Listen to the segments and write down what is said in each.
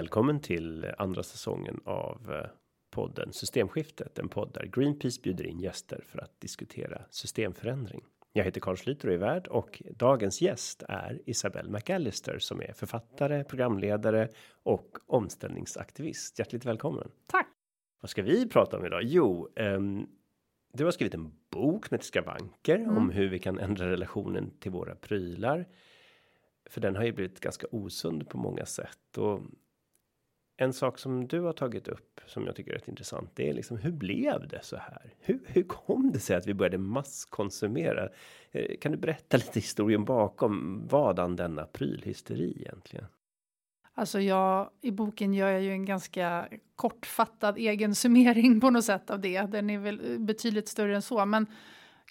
Välkommen till andra säsongen av eh, podden Systemskiftet, en podd där Greenpeace bjuder in gäster för att diskutera systemförändring. Jag heter Carl Schlyter och är värd och dagens gäst är Isabelle McAllister som är författare, programledare och omställningsaktivist. Hjärtligt välkommen. Tack. Vad ska vi prata om idag? Jo, um, du har skrivit en bok med skavanker mm. om hur vi kan ändra relationen till våra prylar. För den har ju blivit ganska osund på många sätt och en sak som du har tagit upp som jag tycker är rätt intressant. Det är liksom hur blev det så här? Hur, hur kom det sig att vi började masskonsumera? Eh, kan du berätta lite historien bakom vadan denna prylhysteri egentligen? Alltså jag i boken gör jag ju en ganska kortfattad egen summering på något sätt av det. Den är väl betydligt större än så, men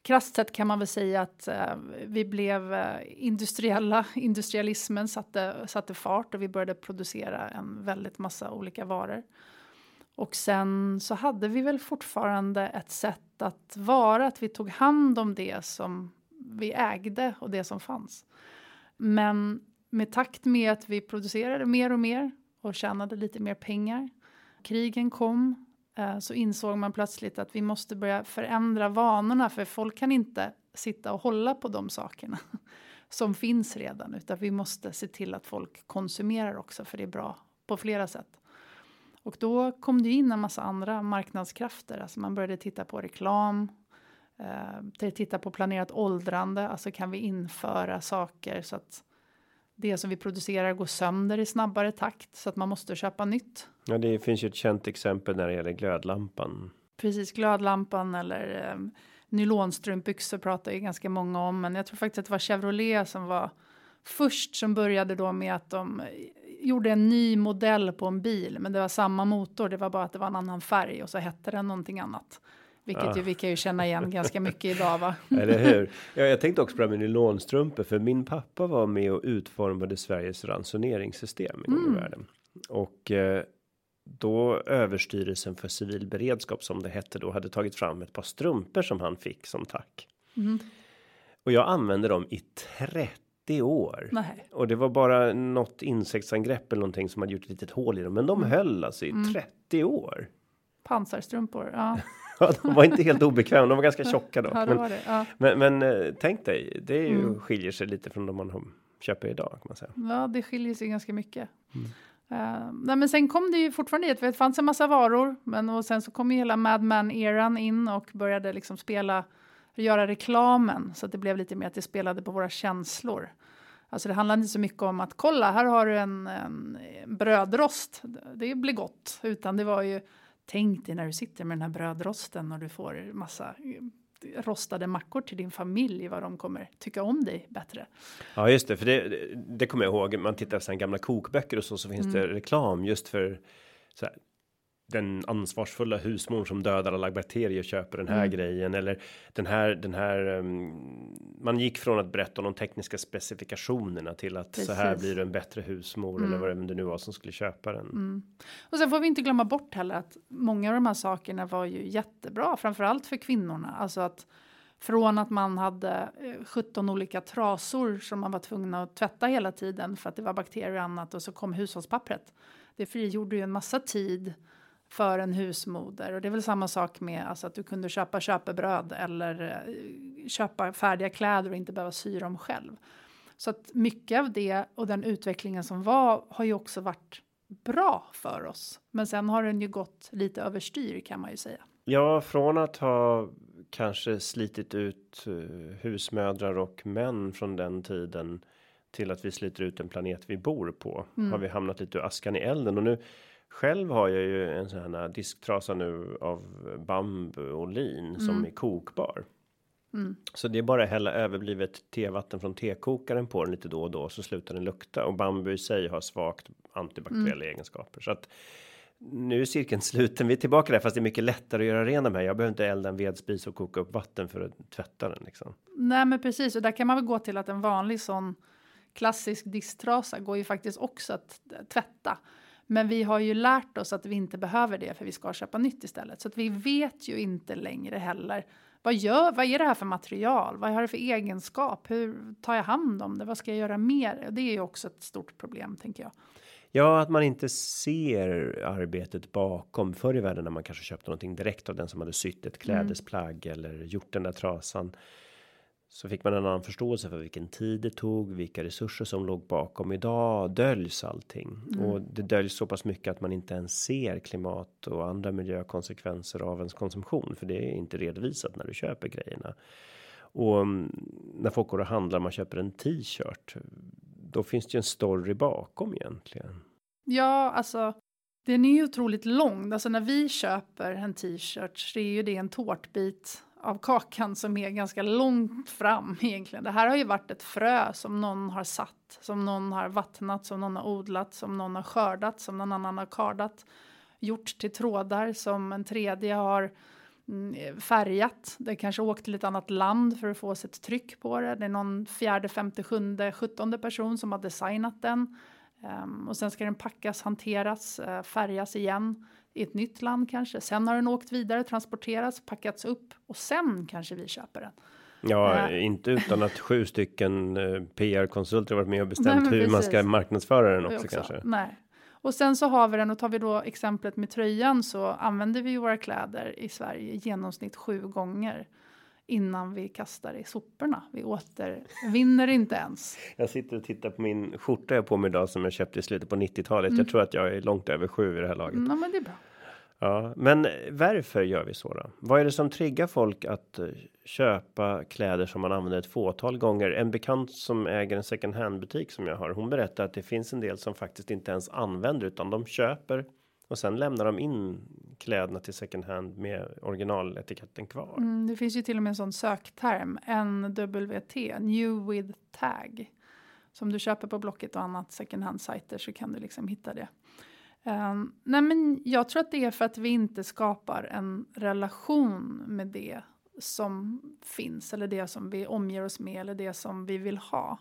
krasst sett kan man väl säga att eh, vi blev eh, industriella. Industrialismen satte, satte fart och vi började producera en väldigt massa olika varor. Och sen så hade vi väl fortfarande ett sätt att vara, att vi tog hand om det som vi ägde och det som fanns. Men med takt med att vi producerade mer och mer och tjänade lite mer pengar. Krigen kom, Eh, så insåg man plötsligt att vi måste börja förändra vanorna för folk kan inte sitta och hålla på de sakerna som finns redan utan vi måste se till att folk konsumerar också för det är bra på flera sätt. Och då kom det in en massa andra marknadskrafter, alltså man började titta på reklam, eh, titta på planerat åldrande, alltså kan vi införa saker så att det som vi producerar går sönder i snabbare takt så att man måste köpa nytt. Ja, det finns ju ett känt exempel när det gäller glödlampan. Precis, glödlampan eller eh, nylonstrumpbyxor pratar ju ganska många om, men jag tror faktiskt att det var Chevrolet som var först som började då med att de gjorde en ny modell på en bil, men det var samma motor. Det var bara att det var en annan färg och så hette den någonting annat. Vilket ja. ju, vi kan ju känna igen ganska mycket idag va? Eller hur? Ja, jag tänkte också på det med nylonstrumpor för min pappa var med och utformade Sveriges ransoneringssystem gång mm. i världen. Och eh, då överstyrelsen för civil beredskap som det hette då hade tagit fram ett par strumpor som han fick som tack. Mm. Och jag använde dem i 30 år. Nej. Och det var bara något insektsangrepp eller någonting som hade gjort ett litet hål i dem. Men de mm. höll alltså i mm. 30 år. Pansarstrumpor, ja. ja, de var inte helt obekväma, de var ganska tjocka dock. Ja, men, det. Ja. men, men, eh, tänk dig, det ju, mm. skiljer sig lite från de man köper idag kan man säga. Ja, det skiljer sig ganska mycket. Mm. Uh, nej, men sen kom det ju fortfarande dit, det fanns en massa varor, men och sen så kom ju hela Mad Men-eran in och började liksom spela, göra reklamen så att det blev lite mer att det spelade på våra känslor. Alltså det handlade inte så mycket om att kolla, här har du en, en brödrost, det blir gott, utan det var ju Tänk dig när du sitter med den här brödrosten och du får massa eh, rostade mackor till din familj vad de kommer tycka om dig bättre. Ja, just det, för det, det kommer jag ihåg. Man tittar på gamla kokböcker och så så finns mm. det reklam just för så här, den ansvarsfulla husmor som dödar alla bakterier köper den här mm. grejen eller den här den här um, man gick från att berätta om de tekniska specifikationerna till att Precis. så här blir du en bättre husmor mm. eller vad det nu var som skulle köpa den. Mm. Och sen får vi inte glömma bort heller att många av de här sakerna var ju jättebra, framförallt för kvinnorna, alltså att från att man hade 17 eh, olika trasor som man var tvungna att tvätta hela tiden för att det var bakterier och annat och så kom hushållspappret. Det frigjorde ju en massa tid för en husmoder. Och det är väl samma sak med alltså, att du kunde köpa köpebröd eller eh, köpa färdiga kläder och inte behöva sy dem själv. Så att mycket av det och den utvecklingen som var har ju också varit bra för oss. Men sen har den ju gått lite överstyr kan man ju säga. Ja, från att ha kanske slitit ut eh, husmödrar och män från den tiden till att vi sliter ut en planet vi bor på mm. har vi hamnat lite ur askan i elden och nu själv har jag ju en sån här disktrasa nu av bambu och lin mm. som är kokbar. Mm. Så det är bara hälla överblivet tevatten från tekokaren på den lite då och då så slutar den lukta och bambu i sig har svagt antibakteriella mm. egenskaper så att nu är cirkeln sluten. Vi är tillbaka där fast det är mycket lättare att göra ren de här. Jag behöver inte elda en vedspis och koka upp vatten för att tvätta den liksom. Nej, men precis och där kan man väl gå till att en vanlig sån klassisk disktrasa går ju faktiskt också att tvätta. Men vi har ju lärt oss att vi inte behöver det för vi ska köpa nytt istället. Så att vi vet ju inte längre heller. Vad, gör, vad är det här för material? Vad har det för egenskap? Hur tar jag hand om det? Vad ska jag göra mer? Det är ju också ett stort problem tänker jag. Ja, att man inte ser arbetet bakom. Förr i världen när man kanske köpte någonting direkt av den som hade sytt ett klädesplagg mm. eller gjort den där trasan. Så fick man en annan förståelse för vilken tid det tog, vilka resurser som låg bakom. Idag döljs allting mm. och det döljs så pass mycket att man inte ens ser klimat och andra miljökonsekvenser av ens konsumtion, för det är inte redovisat när du köper grejerna. Och mm, när folk går och handlar, man köper en t-shirt, då finns det ju en story bakom egentligen. Ja, alltså den är ju otroligt lång. Alltså när vi köper en t-shirt så är ju det en tårtbit av kakan som är ganska långt fram egentligen. Det här har ju varit ett frö som någon har satt, som någon har vattnat, som någon har odlat, som någon har skördat, som någon annan har kardat, gjort till trådar som en tredje har mm, färgat. Det kanske åkt till ett annat land för att få ett tryck på det. Det är någon fjärde, femte, sjunde, sjuttonde person som har designat den. Um, och sen ska den packas, hanteras, eh, färgas igen i ett nytt land kanske. Sen har den åkt vidare, transporterats, packats upp och sen kanske vi köper den. Ja, uh, inte utan att sju stycken uh, PR-konsulter varit med och bestämt nej, hur precis. man ska marknadsföra den också, också, kanske. Nej. Och sen så har vi den och tar vi då exemplet med tröjan så använder vi våra kläder i Sverige i genomsnitt sju gånger innan vi kastar i soporna. Vi återvinner inte ens. Jag sitter och tittar på min skjorta jag på mig idag som jag köpte i slutet på 90-talet. Mm. Jag tror att jag är långt över sju i det här laget. Mm, ja, men det är bra. Ja, men varför gör vi så då? Vad är det som triggar folk att eh, köpa kläder som man använder ett fåtal gånger? En bekant som äger en second hand butik som jag har. Hon berättar att det finns en del som faktiskt inte ens använder utan de köper och sen lämnar de in kläderna till second hand med originaletiketten kvar. Mm, det finns ju till och med en sån sökterm NWT, New with Tag. Som du köper på Blocket och annat second hand sajter så kan du liksom hitta det. Um, nej men jag tror att det är för att vi inte skapar en relation med det som finns eller det som vi omger oss med eller det som vi vill ha.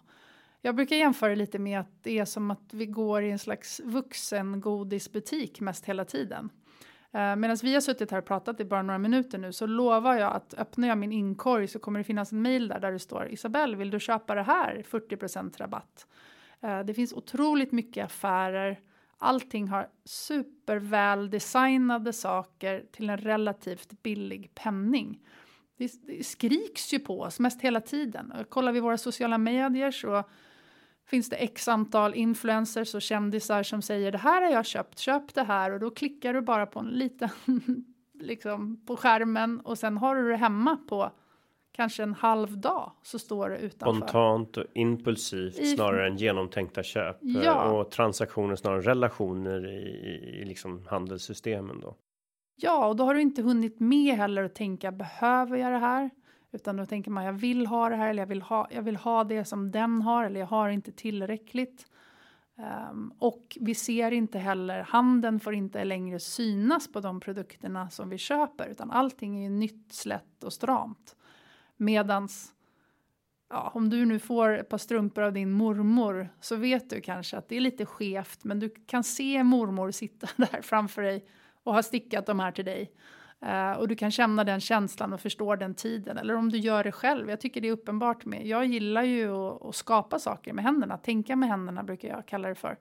Jag brukar jämföra lite med att det är som att vi går i en slags vuxengodisbutik mest hela tiden. Eh, Medan vi har suttit här och pratat i bara några minuter nu så lovar jag att öppnar jag min inkorg så kommer det finnas en mail där, där det står Isabelle, vill du köpa det här? 40 rabatt. Eh, det finns otroligt mycket affärer. Allting har superväl designade saker till en relativt billig penning. Det skriks ju på oss mest hela tiden. Kollar vi våra sociala medier så finns det x antal influencers och kändisar som säger det här har jag köpt, köp det här och då klickar du bara på en liten liksom på skärmen och sen har du det hemma på kanske en halv dag så står det utanför. Spontant och impulsivt I, snarare än genomtänkta köp ja. och transaktioner snarare relationer i, i liksom handelssystemen då. Ja, och då har du inte hunnit med heller att tänka behöver jag det här? Utan då tänker man jag vill ha det här eller jag vill ha, jag vill ha det som den har eller jag har inte tillräckligt. Um, och vi ser inte heller, handeln får inte längre synas på de produkterna som vi köper utan allting är ju nytt, slätt och stramt. Medans ja, om du nu får ett par strumpor av din mormor så vet du kanske att det är lite skevt men du kan se mormor sitta där framför dig och ha stickat de här till dig. Uh, och du kan känna den känslan och förstå den tiden. Eller om du gör det själv. Jag tycker det är uppenbart med. Jag gillar ju att, att skapa saker med händerna. Tänka med händerna brukar jag kalla det för.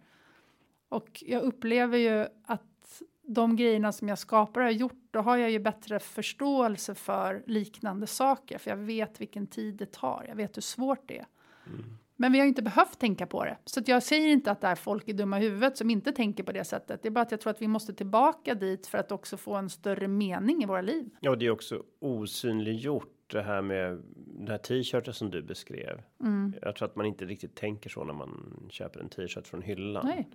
Och jag upplever ju att de grejerna som jag skapar och har gjort, då har jag ju bättre förståelse för liknande saker. För jag vet vilken tid det tar. Jag vet hur svårt det är. Mm. Men vi har inte behövt tänka på det. Så jag säger inte att det är folk i dumma huvudet som inte tänker på det sättet. Det är bara att jag tror att vi måste tillbaka dit för att också få en större mening i våra liv. Ja, det är också osynliggjort det här med den här t-shirten som du beskrev. Mm. Jag tror att man inte riktigt tänker så när man köper en t-shirt från hyllan. Nej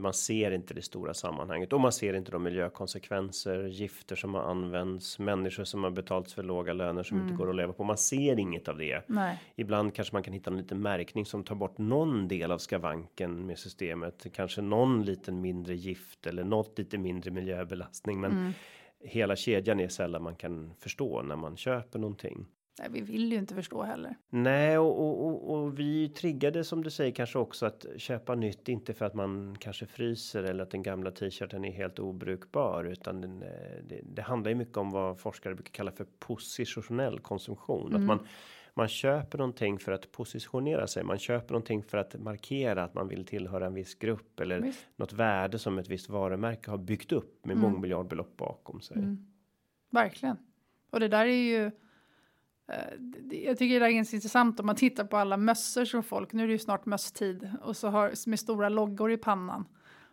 man ser inte det stora sammanhanget och man ser inte de miljökonsekvenser, gifter som har använts, människor som har betalts för låga löner som mm. inte går att leva på. Man ser inget av det. Nej. Ibland kanske man kan hitta en liten märkning som tar bort någon del av skavanken med systemet, kanske någon liten mindre gift eller något lite mindre miljöbelastning, men mm. hela kedjan är sällan man kan förstå när man köper någonting. Nej, vi vill ju inte förstå heller. Nej, och, och, och, och vi triggade som du säger kanske också att köpa nytt, inte för att man kanske fryser eller att den gamla t-shirten är helt obrukbar, utan den, eh, det, det handlar ju mycket om vad forskare brukar kalla för positionell konsumtion, mm. att man man köper någonting för att positionera sig. Man köper någonting för att markera att man vill tillhöra en viss grupp eller Visst. något värde som ett visst varumärke har byggt upp med Mm. mångmiljardbelopp bakom sig. Mm. Verkligen. Och det där är ju... Eh, jag tycker det är ganska intressant om man tittar på alla mössor som folk, nu är det ju snart mösstid, och så har med stora loggor i pannan.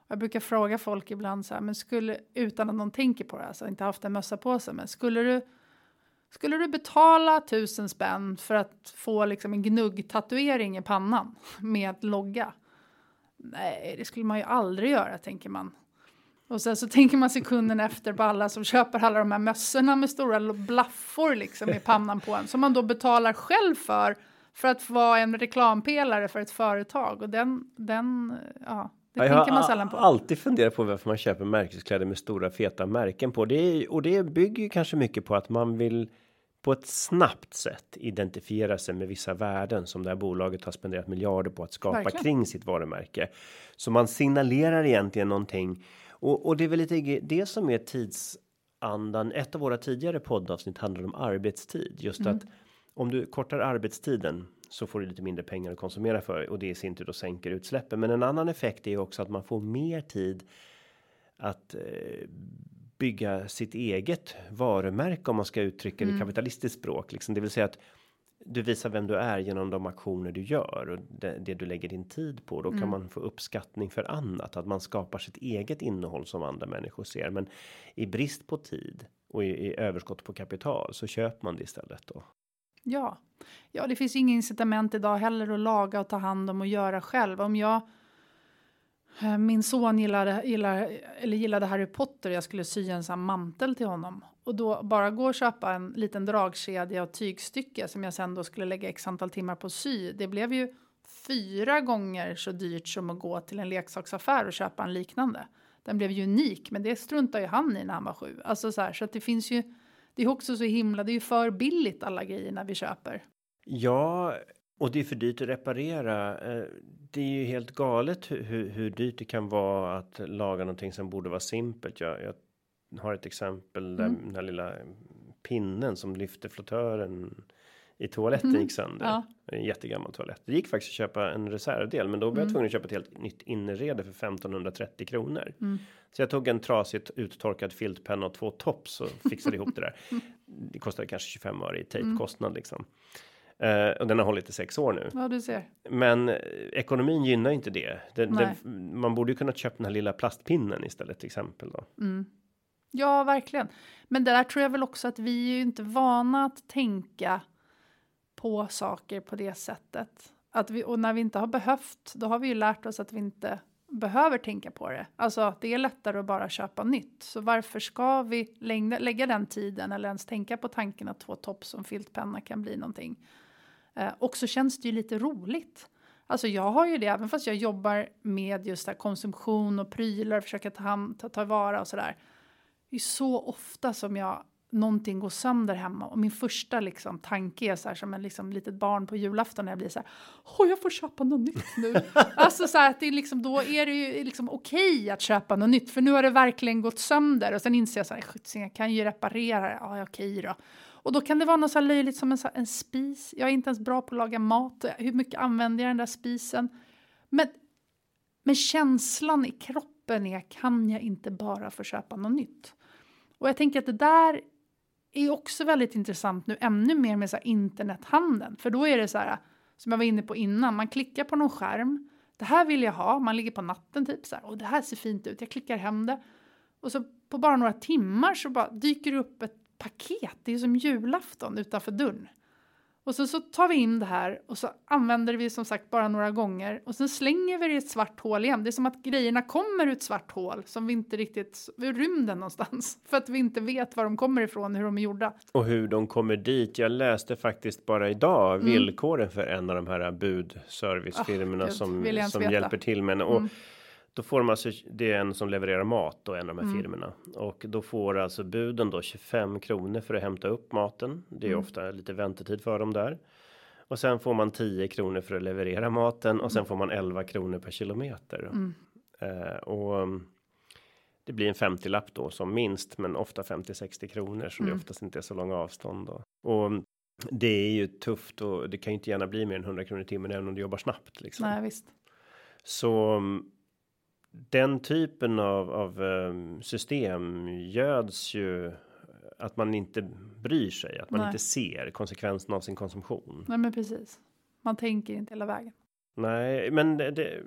Jag brukar fråga folk ibland så här, men skulle, utan att någon tänker på det, alltså inte haft en mössa på sig, men skulle du, skulle du betala tusen spänn för att få liksom en gnuggtatuering i pannan med att logga? Nej, det skulle man ju aldrig göra, tänker man. Och sen så tänker man sekunden efter på alla som köper alla de här mössorna med stora blaffor liksom i pannan på en. Som man då betalar själv för. För att vara en reklampelare för ett företag. Och den, den ja, det Ja, jag tänker man har sällan på. alltid funderat på varför man köper märkeskläder med stora feta märken på. Det är, och det bygger ju kanske mycket på att man vill på ett snabbt sätt identifiera sig med vissa värden som det här bolaget har spenderat miljarder på att skapa Verkligen. kring sitt varumärke. Så man signalerar egentligen någonting och, och det är väl lite det som är tidsandan. Ett av våra tidigare poddavsnitt handlar om arbetstid, just Mm. att om du kortar arbetstiden så får du lite mindre pengar att konsumera för och det i sin tur då sänker utsläppen. Men en annan effekt är ju också att man får mer tid att eh, bygga sitt eget varumärke om man ska uttrycka det i kapitalistiskt språk, liksom det vill säga att du visar vem du är genom de aktioner du gör och det, det du lägger din tid på. Då kan man få uppskattning för annat, att man skapar sitt eget innehåll som andra människor ser. Men i brist på tid och i, i överskott på kapital så köper man det istället då. Ja. ja, det finns inga incitament idag heller att laga och ta hand om och göra själv. Om jag eh, min son gillade, gillade, eller gillade Harry Potter jag skulle sy en sån mantel till honom. Och då bara gå och köpa en liten dragkedja och tygstycke som jag sen då skulle lägga x antal timmar på att sy. Det blev ju fyra gånger så dyrt som att gå till en leksaksaffär och köpa en liknande. Den blev ju unik, men det struntar ju han i när han var sju. Alltså så här, så att det finns ju, det är också så himla, det är ju för billigt alla grejerna vi köper. Ja, och det är för dyrt att reparera. Eh, det är ju helt galet hur, hur, hur dyrt det kan vara att laga någonting som borde vara simpelt. Jag, jag har ett exempel där Mm. den här lilla pinnen som lyfte flottören i toaletten gick sönder. Mm. Ja. En jättegammal toalett. Det gick faktiskt att köpa en reservdel, men då var Mm. jag tvungen att köpa ett helt nytt inrede för 1530 kronor. Mm. Så jag tog en trasigt uttorkad filtpenna och två tops och fixade ihop det där. Det kostade kanske 25 öre i tejpkostnad liksom. Eh, och den har hållit i sex år nu. Ja, du ser. Men eh, ekonomin gynnar inte det. Nej. den, man borde ju kunna köpa den här lilla plastpinnen istället till exempel då. Mm. Ja, verkligen. Men där tror jag väl också att vi är ju inte vana att tänka på saker på det sättet. Att vi, och när vi inte har behövt, då har vi ju lärt oss att vi inte behöver tänka på det. Alltså, det är lättare att bara köpa nytt. Så varför ska vi lägga, lägga den tiden eller ens tänka på tanken att två tops och en filtpenna kan bli någonting? Eh, och så känns det ju lite roligt. Alltså jag har ju det, även fast jag jobbar med just det här konsumtion och prylar, försöka ta, hand, ta, ta vara och sådär. Det är så ofta som jag, någonting går sönder hemma och min första liksom, tanke är så här som en liksom, litet barn på julafton när jag blir så här, åh jag får köpa något nytt nu. alltså så här, att det är liksom, då är det ju liksom okej att köpa något nytt för nu har det verkligen gått sönder och sen inser jag så här, "Sjuttsingen, jag kan ju reparera det, ja okej då. Och då kan det vara något så här löjligt som en, så en spis. Jag är inte ens bra på att laga mat. Hur mycket använder jag den där spisen? Men, men känslan i kroppen är, kan jag inte bara få köpa något nytt? Och jag tänker att det där är också väldigt intressant nu, ännu mer med så här internethandeln. För då är det så här, som jag var inne på innan, man klickar på någon skärm. Det här vill jag ha, man ligger på natten typ så här, och det här ser fint ut, jag klickar hem det. Och så på bara några timmar så bara dyker det upp ett paket, det är som julafton utanför dörren. Och så, så tar vi in det här och så använder vi som sagt bara några gånger och sen slänger vi det i ett svart hål igen. Det är som att grejerna kommer ur ett svart hål som vi inte riktigt, ur rymden någonstans. För att vi inte vet var de kommer ifrån, hur de är gjorda. Och hur de kommer dit. Jag läste faktiskt bara idag Mm. villkoren för en av de här budservicefirmorna Ah, gud, som, som veta. hjälper till med. Och Mm. Då får de alltså, det är en som levererar mat och en av de här Mm. firmorna. Och då får alltså buden då 25 kronor för att hämta upp maten. Det är Mm. ofta lite väntetid för dem där. Och sen får man 10 kronor för att leverera maten och sen får man 11 kronor per kilometer. Mm. Eh, och um, det blir en 50 lapp då som minst, men ofta 50-60 kronor, så det Mm. oftast inte är så långa avstånd då. Och um, Det är ju tufft och det kan ju inte gärna bli mer än 100 kronor i timmen även om du jobbar snabbt liksom. Nej, visst. Så mm, den typen av, av um, system göds ju att man inte bryr sig, att man Nej. inte ser konsekvenserna av sin konsumtion. Nej, men precis. Man tänker inte hela vägen. Nej, men det, det,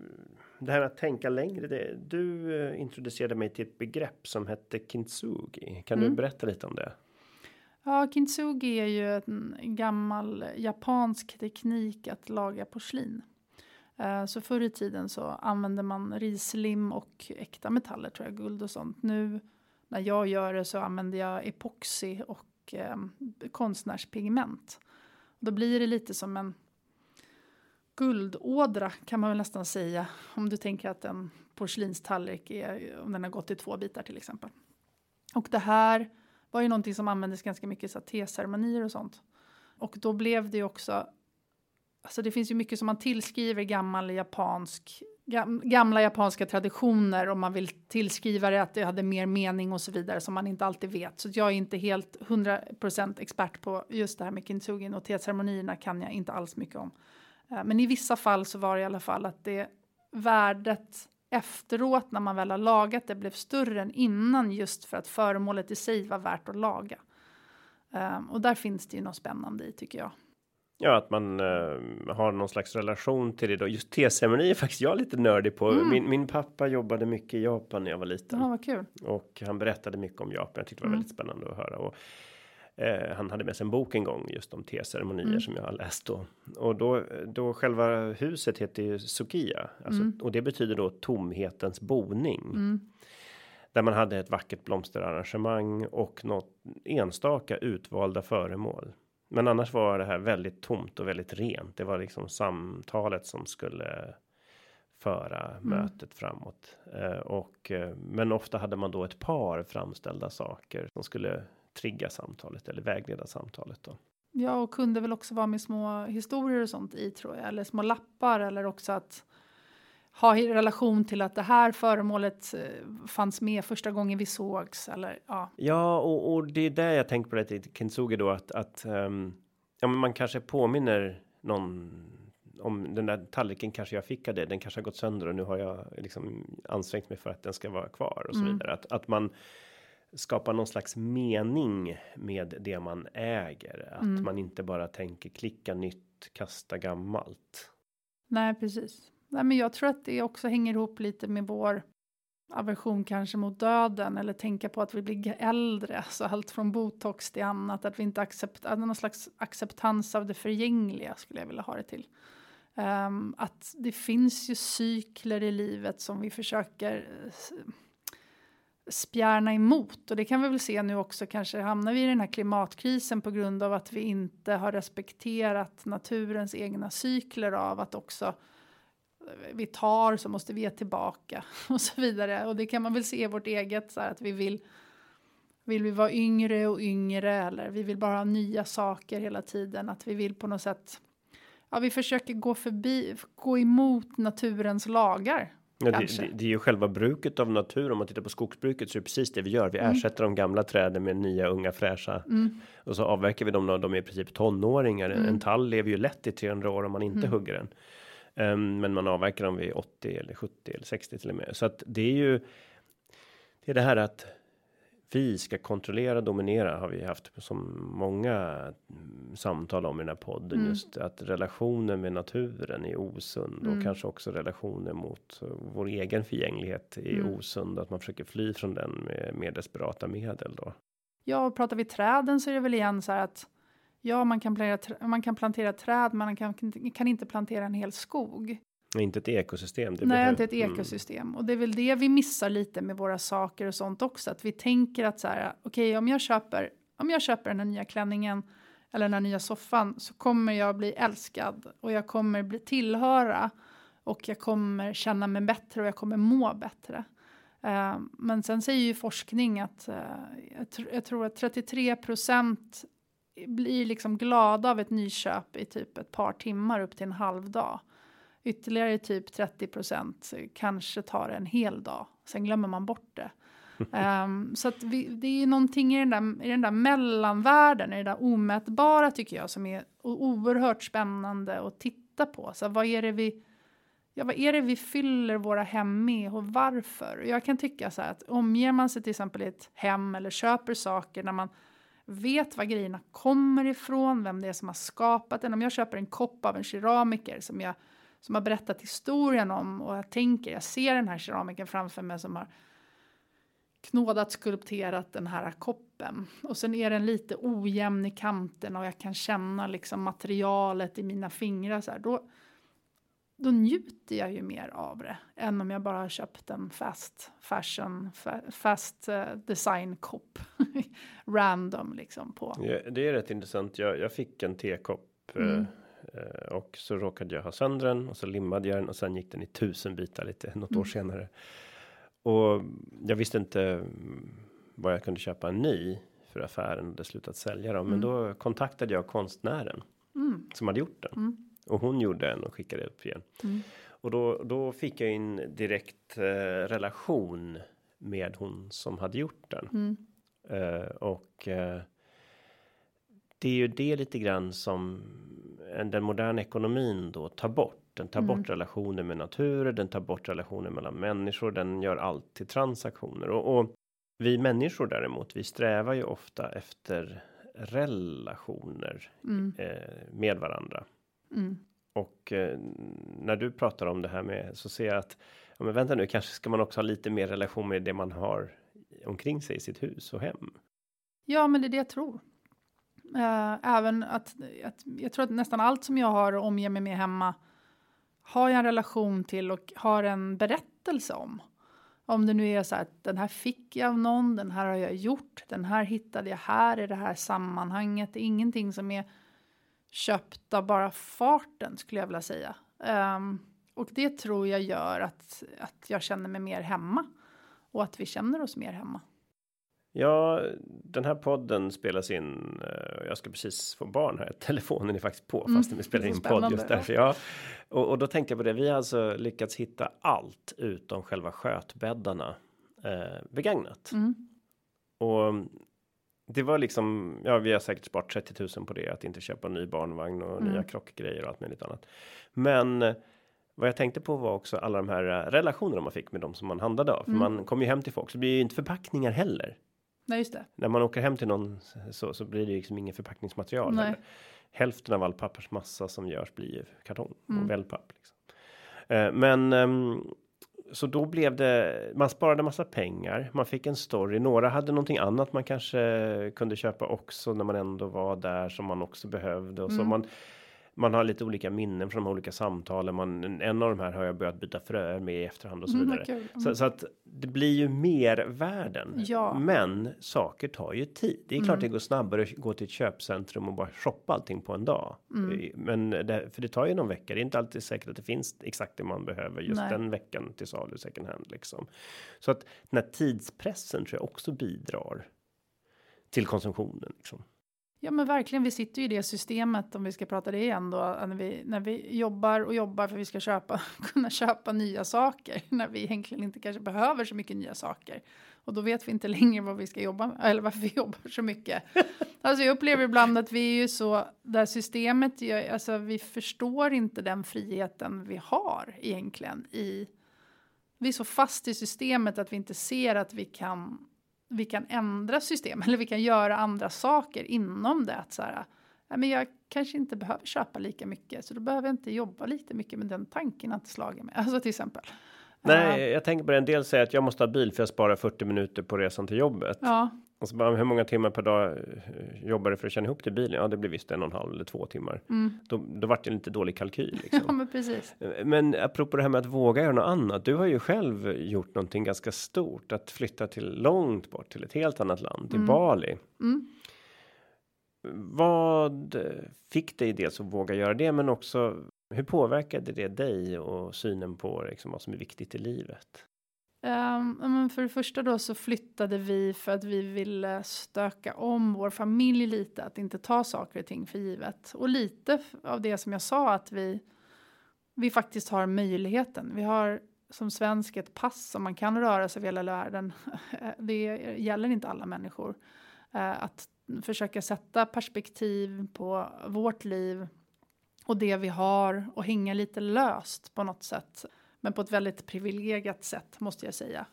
det här med att tänka längre. Det, du eh, introducerade mig till ett begrepp som hette kintsugi. Kan Mm. du berätta lite om det? Ja, kintsugi är ju en gammal japansk teknik att laga porslin. Eh, så förr i tiden så använde man rislim och äkta metaller, tror jag, guld och sånt. Nu när jag gör det så använder jag epoxy och eh, konstnärspigment. Då blir det lite som en guldådra kan man väl nästan säga. Om du tänker att en porslinstallrik är, om den har gått i två bitar till exempel. Och det här var ju någonting som användes ganska mycket i så teceremonier och sånt. Och då blev det ju också, alltså det finns ju mycket som man tillskriver gammal japansk, gamla japanska traditioner om man vill tillskriva det att det hade mer mening och så vidare som man inte alltid vet. Så jag är inte helt 100% expert på just det här med kintsugin och teceremonierna kan jag inte alls mycket om. Eh, men i vissa fall så var det i alla fall att det värdet efteråt när man väl har lagat det blev större än innan just för att föremålet i sig var värt att laga. Um, och där finns det ju något spännande i tycker jag. Ja, att man eh, har någon slags relation till det då. Just teceremoni är faktiskt jag lite nördig på. Mm. Min, min pappa jobbade mycket i Japan när jag var liten. Ja, vad kul. Och han berättade mycket om Japan. Jag tyckte det var Mm. väldigt spännande att höra. Och, eh, han hade med sig en bok en gång just om teceremonier Mm. som jag har läst då. Och då, då själva huset heter ju Sukiya. Alltså, Mm. Och det betyder då tomhetens boning. Mm. Där man hade ett vackert blomsterarrangemang och något enstaka utvalda föremål. Men annars var det här väldigt tomt och väldigt rent. Det var liksom samtalet som skulle föra Mm. mötet framåt. Eh, och eh, men ofta hade man då ett par framställda saker som skulle trigga samtalet eller vägleda samtalet då. Ja, och kunde väl också vara med små historier och sånt i tror jag, eller små lappar eller också att ha i relation till att det här föremålet eh, fanns med första gången vi sågs eller ja. Ja, och, och det är där jag tänker på det till Kintsugi då att att ehm, ja, men man kanske påminner någon om den där tallriken kanske jag fick av det. Den kanske har gått sönder och nu har jag liksom ansträngt mig för att den ska vara kvar och så Mm. vidare. Att att man skapar någon slags mening med det man äger. Att Mm. man inte bara tänker klicka nytt, kasta gammalt. Nej, precis. Nej, men jag tror att det också hänger ihop lite med vår aversion kanske mot döden eller tänka på att vi blir äldre, så allt från botox till annat, att vi inte accepterar någon slags acceptans av det förgängliga skulle jag vilja ha det till. Um, att det finns ju cykler i livet som vi försöker spjärna emot och det kan vi väl se nu också kanske hamnar vi i den här klimatkrisen på grund av att vi inte har respekterat naturens egna cykler av att också vi tar så måste vi ge tillbaka och så vidare. Och det kan man väl se i vårt eget så här att vi vill vill vi vara yngre och yngre eller vi vill bara ha nya saker hela tiden att vi vill på något sätt ja vi försöker gå förbi gå emot naturens lagar Ja, det, det, det är ju själva bruket av natur. Om man tittar på skogsbruket så är det precis det vi gör. Vi Mm. ersätter de gamla träden med nya unga fräscha mm. och så avverkar vi dem när de är i princip tonåringar. Mm. En tall lever ju lätt i 300 år om man inte Mm. hugger den. Ehm, men man avverkar dem vid 80 eller 70 eller 60 till och med. Så att det är ju. Det är det här att vi ska kontrollera, dominera har vi haft som många samtal om i den här podden. Mm. Just att relationen med naturen är osund och Mm. kanske också relationen mot vår egen förgänglighet är Mm. osund. Att man försöker fly från den med mer desperata medel då. Ja, och pratar vi träden så är det väl igen så här att ja, man kan plantera, man kan plantera träd, men man kan, kan inte plantera en hel skog. Inte ett ekosystem. Det Nej, behöver- inte ett Mm. ekosystem. Och det är väl det vi missar lite med våra saker och sånt också. Att vi tänker att så här, okej, om jag köper, om jag köper den här nya klänningen eller den här nya soffan så kommer jag bli älskad och jag kommer bli tillhöra och jag kommer känna mig bättre och jag kommer må bättre. Eh, men sen säger ju forskning att eh, jag, tr- jag tror att 33 procent blir liksom glada av ett nyköp i typ ett par timmar upp till en halv dag. Ytterligare typ 30 procent kanske tar en hel dag. Sen glömmer man bort det. um, så att vi, det är ju någonting i den, där, i den där mellanvärlden, i det där omätbara tycker jag, som är oerhört spännande att titta på. Så vad är det vi ja, vad är det vi fyller våra hem med och varför? Jag kan tycka så här att omger man sig till exempel i ett hem eller köper saker när man vet var grejerna kommer ifrån, vem det är som har skapat den. Om jag köper en kopp av en keramiker som, jag, som har berättat historien om och jag tänker, jag ser den här keramiken framför mig som har knådat, skulpterat den här koppen. Och sen är den lite ojämn i kanten och jag kan känna liksom materialet i mina fingrar så här. Då, då njuter jag ju mer av det än om jag bara har köpt en fast fashion, fast uh, design kopp. Random liksom på. Ja, det är rätt intressant. Jag, jag fick en tekopp eh, mm. uh, och så råkade jag ha sönder den och så limmade jag den och sen gick den i tusen bitar lite något mm. år senare. Och jag visste inte vad jag kunde köpa en ny för affären hade slutat sälja dem. Mm. Men då kontaktade jag konstnären mm. som hade gjort den. Och hon gjorde en och skickade upp igen. Mm. Och då, då fick jag en direkt eh, relation med hon som hade gjort den. Mm. Eh, och eh, det är ju det lite grann som den moderna ekonomin då tar bort. Den tar mm. bort relationer med naturen, den tar bort relationer mellan människor, den gör allt till transaktioner. Och, och vi människor däremot, vi strävar ju ofta efter relationer mm. eh, med varandra. Mm. Och eh, när du pratar om det här med så ser jag att ja, men vänta nu, kanske ska man också ha lite mer relation med det man har omkring sig i sitt hus och hem. Ja, men det är det jag tror. Uh, även att, att jag tror att nästan allt som jag har och omger mig med hemma har jag en relation till och har en berättelse om. Om det nu är så att den här fick jag av någon, den här har jag gjort, den här hittade jag här i det här sammanhanget. Det är ingenting som är köpt av bara farten skulle jag vilja säga. Um, och det tror jag gör att, att jag känner mig mer hemma och att vi känner oss mer hemma. Ja, den här podden spelas in. Uh, jag ska precis få barn här. Telefonen är faktiskt på mm, fast vi spelar in podd just därför. Ja, och, och, då tänkte jag på det. Vi har alltså lyckats hitta allt utom själva skötbäddarna uh, begagnat. Mm. Och det var liksom, ja, vi har säkert sparat 30 000 på det, att inte köpa en ny barnvagn och mm. nya krockgrejer och allt möjligt annat. Men eh, vad jag tänkte på var också alla de här eh, relationerna man fick med dem som man handlade av. För mm. man kom ju hem till folk så blir ju inte förpackningar heller. Nej, just det. När man åker hem till någon så, så blir det liksom ingen förpackningsmaterial. Nej. Hälften av all pappersmassa som görs blir ju kartong mm. och wellpapp. Liksom. Eh, men um, så då blev det, man sparade massa pengar, man fick en story, några hade någonting annat man kanske kunde köpa också när man ändå var där som man också behövde och mm. så man man har lite olika minnen från de olika samtalen. Man, en av de här har jag börjat byta fröer med i efterhand och så mm, vidare. Mm, okay. så, så, att det blir ju mer värden. Ja. Men saker tar ju tid. Det är klart mm. det går snabbare att gå till ett köpcentrum och bara shoppa allting på en dag. Mm. Eh, men det, för det tar ju någon vecka. Det är inte alltid säkert att det finns exakt det man behöver just Nej. den veckan till salu second hand liksom. Så att den här tidspressen tror jag också bidrar till konsumtionen liksom. Ja men verkligen, vi sitter ju i det systemet om vi ska prata det igen då, när vi, när vi jobbar och jobbar för att vi ska köpa, kunna köpa nya saker, när vi egentligen inte kanske behöver så mycket nya saker. Och då vet vi inte längre vad vi ska jobba med, eller varför vi jobbar så mycket. alltså jag upplever ibland att vi är ju så, det här systemet, alltså vi förstår inte den friheten vi har egentligen i, vi är så fast i systemet att vi inte ser att vi kan vi kan ändra system eller vi kan göra andra saker inom det. Att så här, men jag kanske inte behöver köpa lika mycket så då behöver jag inte jobba lika mycket med den tanken att slagit mig. Alltså till exempel. Nej, jag tänker på det. En del säger att jag måste ha bil för jag sparar 40 minuter på resan till jobbet. Ja. Och så bara, hur många timmar per dag eh, jobbar du för att känna ihop till bilen? Ja, det blir visst en och en halv eller två timmar. Mm. Då, då vart det lite dålig kalkyl. Liksom. ja, men precis. Eh, men apropå det här med att våga göra något annat. Du har ju själv gjort någonting ganska stort. Att flytta till långt bort till ett helt annat land, till mm. Bali. Mm. Vad fick dig dels att våga göra det, men också hur påverkade det dig och synen på liksom, vad som är viktigt i livet? Um, för det första då så flyttade vi för att vi ville stöka om vår familj lite, att inte ta saker och ting för givet. Och lite av det som jag sa att vi, vi faktiskt har möjligheten. Vi har som svensk ett pass som man kan röra sig över hela världen. Det gäller inte alla människor. Ehm, att försöka sätta perspektiv på vårt liv och det vi har och hänga lite löst på något sätt. Men på ett väldigt privilegierat sätt måste jag säga.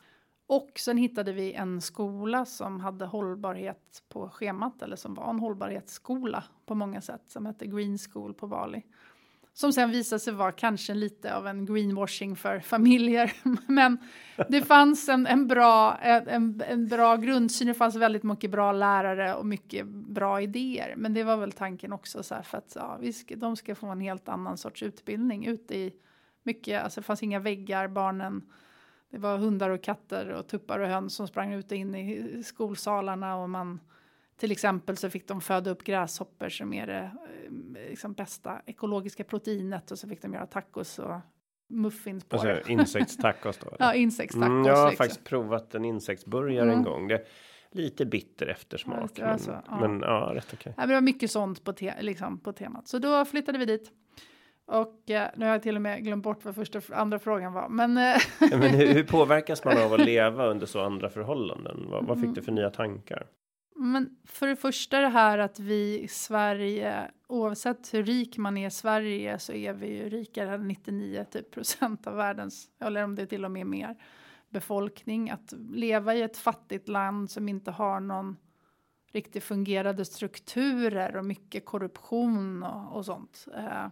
Och sen hittade vi en skola som hade hållbarhet på schemat eller som var en hållbarhetsskola på många sätt som hette Green School på Bali. Som sen visade sig vara kanske lite av en greenwashing för familjer. Men det fanns en, en, bra, en, en bra grundsyn, det fanns väldigt mycket bra lärare och mycket bra idéer. Men det var väl tanken också så här för att ja, vi ska, de ska få en helt annan sorts utbildning ute i mycket, alltså det fanns inga väggar, barnen det var hundar och katter och tuppar och höns som sprang ut och in i skolsalarna och man till exempel så fick de föda upp gräshoppor som är det eh, liksom bästa ekologiska proteinet och så fick de göra tacos och muffins på alltså, det. Insektstacos då? ja, insektstacos. Mm, jag har liksom. faktiskt provat en insektsburgare mm. en gång. Det lite bitter eftersmak. Alltså, men, ja. men ja, rätt okej. Okay. Ja, det var mycket sånt på, te liksom, på temat. Så då flyttade vi dit. Och eh, nu har jag till och med glömt bort vad första andra frågan var. Men, eh, men hur, hur, påverkas man av att leva under så andra förhållanden? Vad, vad fick du för nya tankar? Men för det första det här att vi i Sverige, oavsett hur rik man är i Sverige så är vi ju rikare än 99 typ procent av världens, eller om det är till och med mer, befolkning. Att leva i ett fattigt land som inte har någon riktigt fungerande strukturer och mycket korruption och, och sånt. Eh,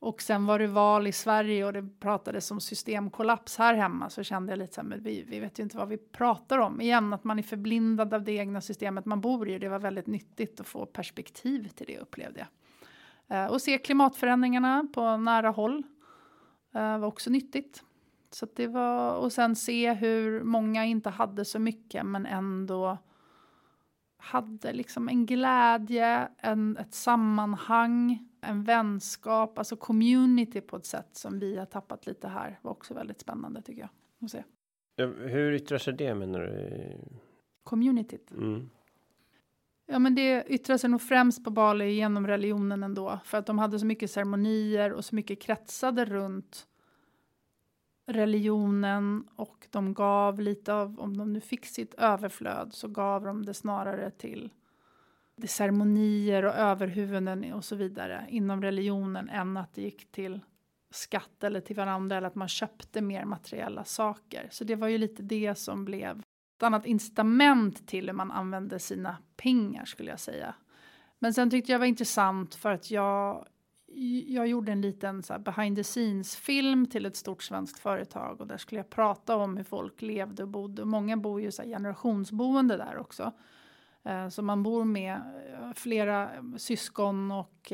och sen var det val i Sverige och det pratades om systemkollaps här hemma så kände jag lite så här, men vi, vi vet ju inte vad vi pratar om. Igen, att man är förblindad av det egna systemet man bor i. Det var väldigt nyttigt att få perspektiv till det upplevde jag. Eh, och se klimatförändringarna på nära håll eh, var också nyttigt. Så det var, och sen se hur många inte hade så mycket men ändå hade liksom en glädje, en, ett sammanhang en vänskap, alltså community på ett sätt som vi har tappat lite här var också väldigt spännande tycker jag. Att se. Hur yttrar sig det menar du? Communityt? Mm. Ja, men det yttrar sig nog främst på Bali genom religionen ändå, för att de hade så mycket ceremonier och så mycket kretsade runt religionen och de gav lite av, om de nu fick sitt överflöd så gav de det snarare till det ceremonier och överhuvuden och så vidare inom religionen än att det gick till skatt eller till varandra eller att man köpte mer materiella saker. Så det var ju lite det som blev ett annat incitament till hur man använde sina pengar skulle jag säga. Men sen tyckte jag var intressant för att jag jag gjorde en liten så behind the scenes film till ett stort svenskt företag och där skulle jag prata om hur folk levde och bodde. Många bor ju så generationsboende där också. Eh, så man bor med eh, flera eh, syskon och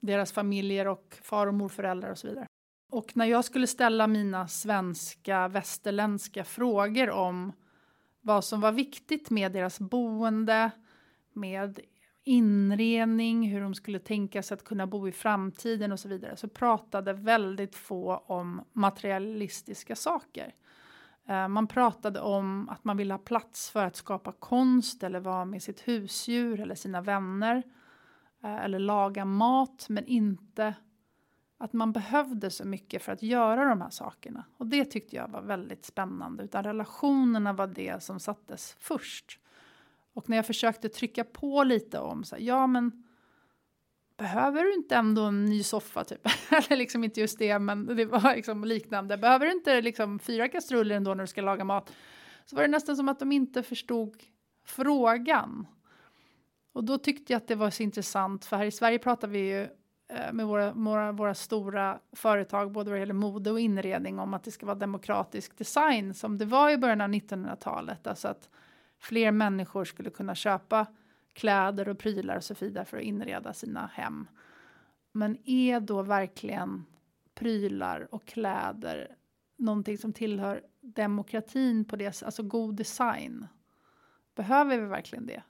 deras familjer och far och morföräldrar och så vidare. Och när jag skulle ställa mina svenska västerländska frågor om vad som var viktigt med deras boende, med inredning, hur de skulle tänka sig att kunna bo i framtiden och så vidare, så pratade väldigt få om materialistiska saker. Eh, man pratade om att man ville ha plats för att skapa konst eller vara med sitt husdjur eller sina vänner. Eh, eller laga mat, men inte att man behövde så mycket för att göra de här sakerna. Och det tyckte jag var väldigt spännande. Utan relationerna var det som sattes först. Och när jag försökte trycka på lite om så här, ja men behöver du inte ändå en ny soffa typ? Eller liksom inte just det, men det var liksom liknande. Behöver du inte liksom fyra kastruller ändå när du ska laga mat? Så var det nästan som att de inte förstod frågan. Och då tyckte jag att det var så intressant, för här i Sverige pratar vi ju eh, med våra, våra, våra stora företag, både vad gäller mode och inredning, om att det ska vara demokratisk design som det var i början av 1900-talet. Alltså att fler människor skulle kunna köpa kläder och prylar och så vidare för att inreda sina hem. Men är då verkligen prylar och kläder någonting som tillhör demokratin på det alltså god design? Behöver vi verkligen det?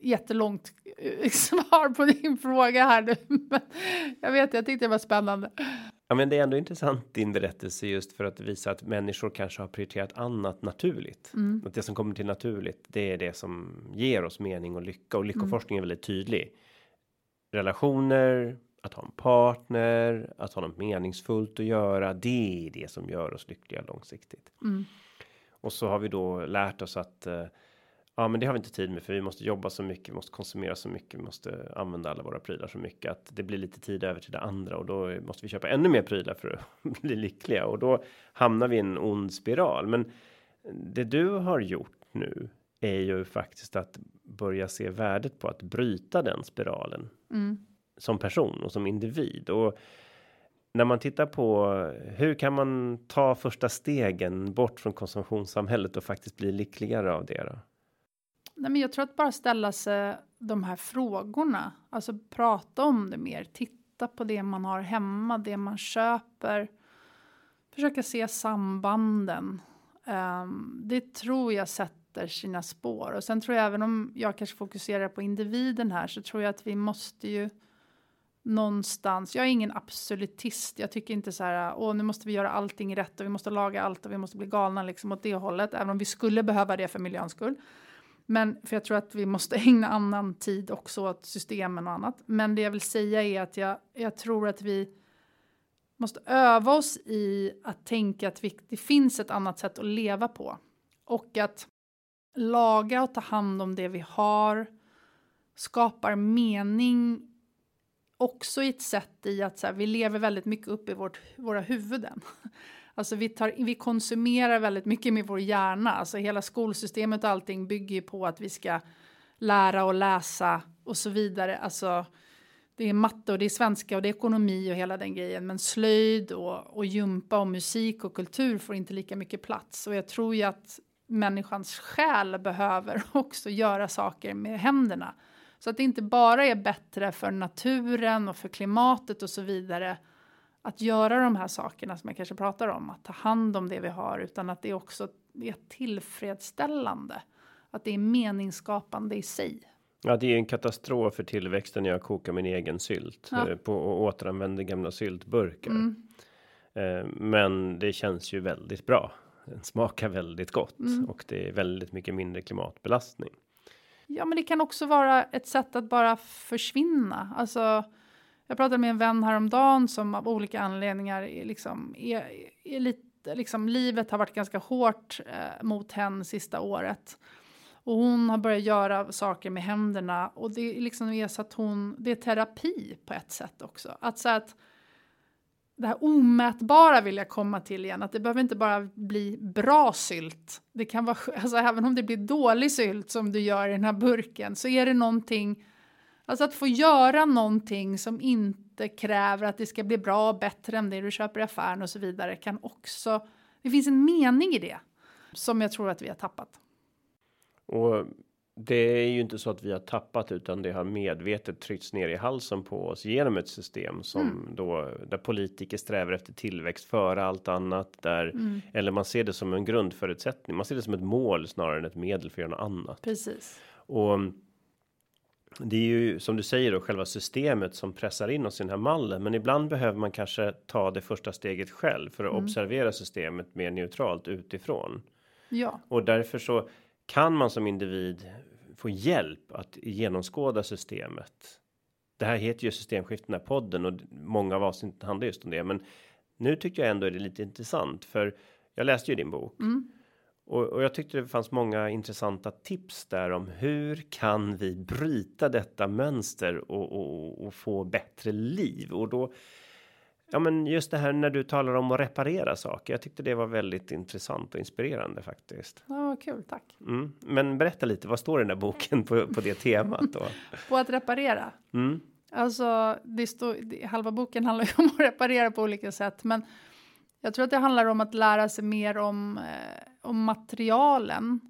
Jättelångt eh, svar på din fråga här nu, men jag vet, jag tyckte det var spännande. Ja, men det är ändå intressant din berättelse just för att visa att människor kanske har prioriterat annat naturligt. Mm. Att det som kommer till naturligt, det är det som ger oss mening och lycka och lyckoforskning mm. är väldigt tydlig. Relationer, att ha en partner, att ha något meningsfullt att göra. Det är det som gör oss lyckliga långsiktigt. Mm. Och så har vi då lärt oss att eh, ja, men det har vi inte tid med för vi måste jobba så mycket, vi måste konsumera så mycket, vi måste använda alla våra prylar så mycket att det blir lite tid över till det andra och då måste vi köpa ännu mer prylar för att bli lyckliga och då hamnar vi i en ond spiral. Men det du har gjort nu är ju faktiskt att börja se värdet på att bryta den spiralen Mm. som person och som individ och när man tittar på hur kan man ta första stegen bort från konsumtionssamhället och faktiskt bli lyckligare av det då? Nej, men jag tror att bara ställa sig de här frågorna, alltså prata om det mer, titta på det man har hemma, det man köper, försöka se sambanden. Um, det tror jag sätter sina spår och sen tror jag även om jag kanske fokuserar på individen här så tror jag att vi måste ju någonstans. Jag är ingen absolutist. Jag tycker inte så här. Åh, nu måste vi göra allting rätt och vi måste laga allt och vi måste bli galna liksom åt det hållet, även om vi skulle behöva det för miljöns skull. Men för jag tror att vi måste ägna annan tid också åt systemen och annat. Men det jag vill säga är att jag, jag tror att vi måste öva oss i att tänka att vi, det finns ett annat sätt att leva på. Och att laga och ta hand om det vi har skapar mening också i ett sätt i att så här, vi lever väldigt mycket upp i vårt, våra huvuden. Alltså vi, tar, vi konsumerar väldigt mycket med vår hjärna. Alltså hela skolsystemet och allting bygger ju på att vi ska lära och läsa och så vidare. Alltså det är matte och det är svenska och det är ekonomi och hela den grejen. Men slöjd och, och gympa och musik och kultur får inte lika mycket plats. Och jag tror ju att människans själ behöver också göra saker med händerna. Så att det inte bara är bättre för naturen och för klimatet och så vidare att göra de här sakerna som jag kanske pratar om, att ta hand om det vi har, utan att det också är tillfredsställande. Att det är meningsskapande i sig. Ja, det är en katastrof för tillväxten när jag kokar min egen sylt Ja. eh, på och återanvänder gamla syltburkar. Mm. Eh, Men det känns ju väldigt bra. Den smakar väldigt gott Mm. och det är väldigt mycket mindre klimatbelastning. Ja, men det kan också vara ett sätt att bara försvinna. Alltså, jag pratade med en vän häromdagen som av olika anledningar är liksom, är, är lite, liksom, livet har varit ganska hårt eh, mot henne sista året. Och hon har börjat göra saker med händerna och det är liksom är så att hon, det är terapi på ett sätt också. Att så att det här omätbara vill jag komma till igen, att det behöver inte bara bli bra sylt. Det kan vara, alltså även om det blir dålig sylt som du gör i den här burken så är det någonting, alltså att få göra någonting som inte kräver att det ska bli bra och bättre än det du köper i affären och så vidare kan också, det finns en mening i det som jag tror att vi har tappat. Och det är ju inte så att vi har tappat utan det har medvetet tryckts ner i halsen på oss genom ett system som Mm. då där politiker strävar efter tillväxt före allt annat där Mm. eller man ser det som en grundförutsättning. Man ser det som ett mål snarare än ett medel för att göra något annat. Precis. Och det är ju som du säger då själva systemet som pressar in oss i den här mallen. Men ibland behöver man kanske ta det första steget själv för att Mm. observera systemet mer neutralt utifrån. Ja, Och därför så kan man som individ få hjälp att genomskåda systemet. Det här heter ju systemskifte den här podden och många av avsnitten handlar just om det. Men nu tycker jag ändå är det lite intressant för jag läste ju din bok. Mm. Och, och jag tyckte det fanns många intressanta tips där om hur kan vi bryta detta mönster och, och, och få bättre liv och då. Ja, men just det här när du talar om att reparera saker. Jag tyckte det var väldigt intressant och inspirerande faktiskt. ja kul, tack. Mm. Men berätta lite, vad står i den där boken på, på det temat då? På att reparera. Mm. Alltså, det står, halva boken handlar ju om att reparera på olika sätt, men jag tror att det handlar om att lära sig mer om, eh, om materialen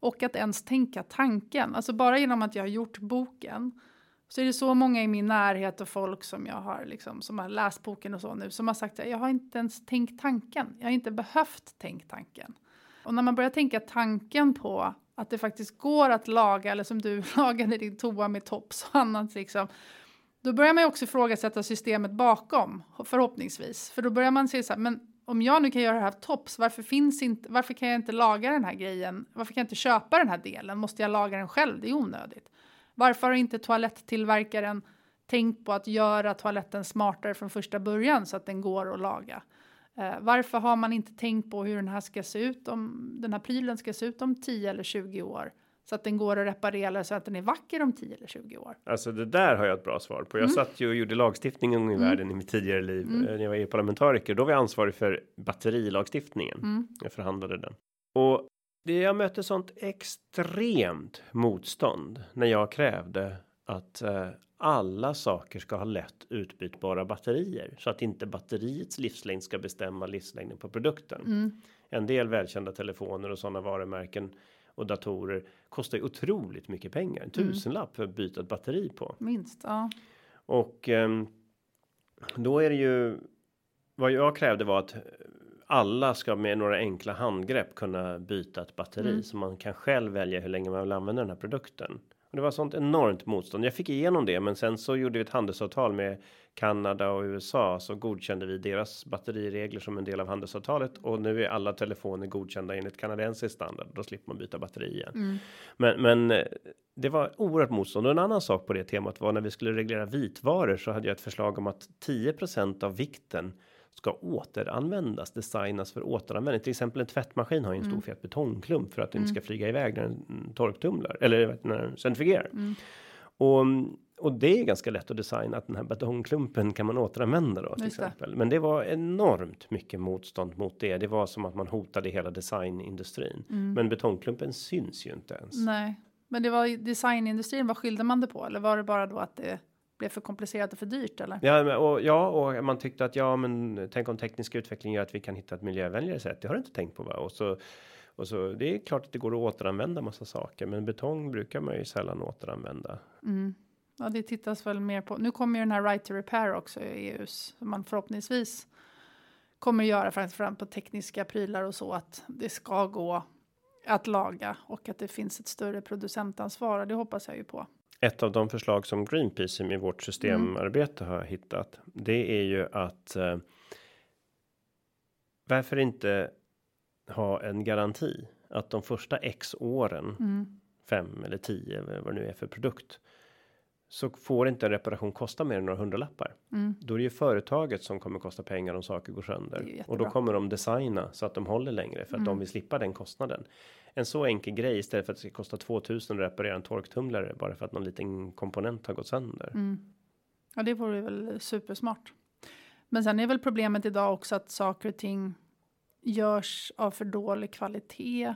och att ens tänka tanken. Alltså bara genom att jag har gjort boken så är det så många i min närhet och folk som jag har liksom, som har läst boken och så nu som har sagt att jag har inte ens tänkt tanken. Jag har inte behövt tänkt tanken. Och när man börjar tänka tanken på att det faktiskt går att laga, eller som du lagade din toa med tops och annat liksom, då börjar man ju också ifrågasätta systemet bakom, förhoppningsvis. För då börjar man se så här, men om jag nu kan göra det här tops, varför, finns inte, varför kan jag inte laga den här grejen? Varför kan jag inte köpa den här delen? Måste jag laga den själv? Det är onödigt. Varför har inte toaletttillverkaren tänkt på att göra toaletten smartare från första början så att den går att laga? Eh, varför har man inte tänkt på hur den här ska se ut om den här prylen ska se ut om 10 eller 20 år? Så att den går att reparera så att den är vacker om 10 eller 20 år. Alltså det där har jag ett bra svar på. Jag mm. satt ju och gjorde lagstiftningen i mm. världen i mitt tidigare liv mm. Eh, när jag var EU-parlamentariker. Då var jag ansvarig för batterilagstiftningen. Mm. Jag förhandlade den. Och det jag mötte sånt extremt motstånd när jag krävde att eh, alla saker ska ha lätt utbytbara batterier så att inte batteriets livslängd ska bestämma livslängden på produkten. Mm. En del välkända telefoner och sådana varumärken och datorer kostar ju otroligt mycket pengar. En mm. tusenlapp för att byta ett batteri på. Minst, ja. Och eh, då är det ju vad jag krävde var att alla ska med några enkla handgrepp kunna byta ett batteri mm. så man kan själv välja hur länge man vill använda den här produkten. Och det var sånt enormt motstånd. Jag fick igenom det, men sen så gjorde vi ett handelsavtal med Kanada och USA så godkände vi deras batteriregler som en del av handelsavtalet och nu är alla telefoner godkända enligt kanadensisk standard. Då slipper man byta batteri igen. Mm. Men, men eh, det var oerhört motstånd och en annan sak på det temat var när vi skulle reglera vitvaror så hade jag ett förslag om att 10% av vikten ska återanvändas, designas för återanvändning. Till exempel en tvättmaskin har ju en stor mm. fet betongklump för att den inte mm. ska flyga iväg när den torktumlar eller när den centrifugerar. Mm. Och, och det är ganska lätt att designa att den här betongklumpen kan man återanvända då till Just exempel. Det. Men det var enormt mycket motstånd mot det. Det var som att man hotade hela designindustrin. Mm. Men betongklumpen syns ju inte ens. Nej, men det var designindustrin. Vad skilde man det på? Eller var det bara då att det blev för komplicerat och för dyrt eller? Ja, och ja, och man tyckte att ja, men tänk om teknisk utveckling gör att vi kan hitta ett miljövänligare sätt. Det har du inte tänkt på va? Och så och så det är klart att det går att återanvända massa saker, men betong brukar man ju sällan återanvända. Mm. Ja, det tittas väl mer på. Nu kommer ju den här right to repair också i EUs som man förhoppningsvis kommer göra framförallt på tekniska prylar och så att det ska gå att laga och att det finns ett större producentansvar och det hoppas jag ju på ett av de förslag som Greenpeace i vårt systemarbete mm. har hittat. Det är ju att. Eh, varför inte ha en garanti att de första x åren. Mm. Fem eller tio vad det nu är för produkt. Så får inte en reparation kosta mer än några hundralappar. Mm. Då är det ju företaget som kommer kosta pengar om saker går sönder och då kommer de designa så att de håller längre för att mm. de vill slippa den kostnaden en så enkel grej istället för att det ska kosta 2000 att reparera en torktumlare bara för att någon liten komponent har gått sönder. Mm. Ja, det vore väl supersmart. Men sen är väl problemet idag också att saker och ting görs av för dålig kvalitet.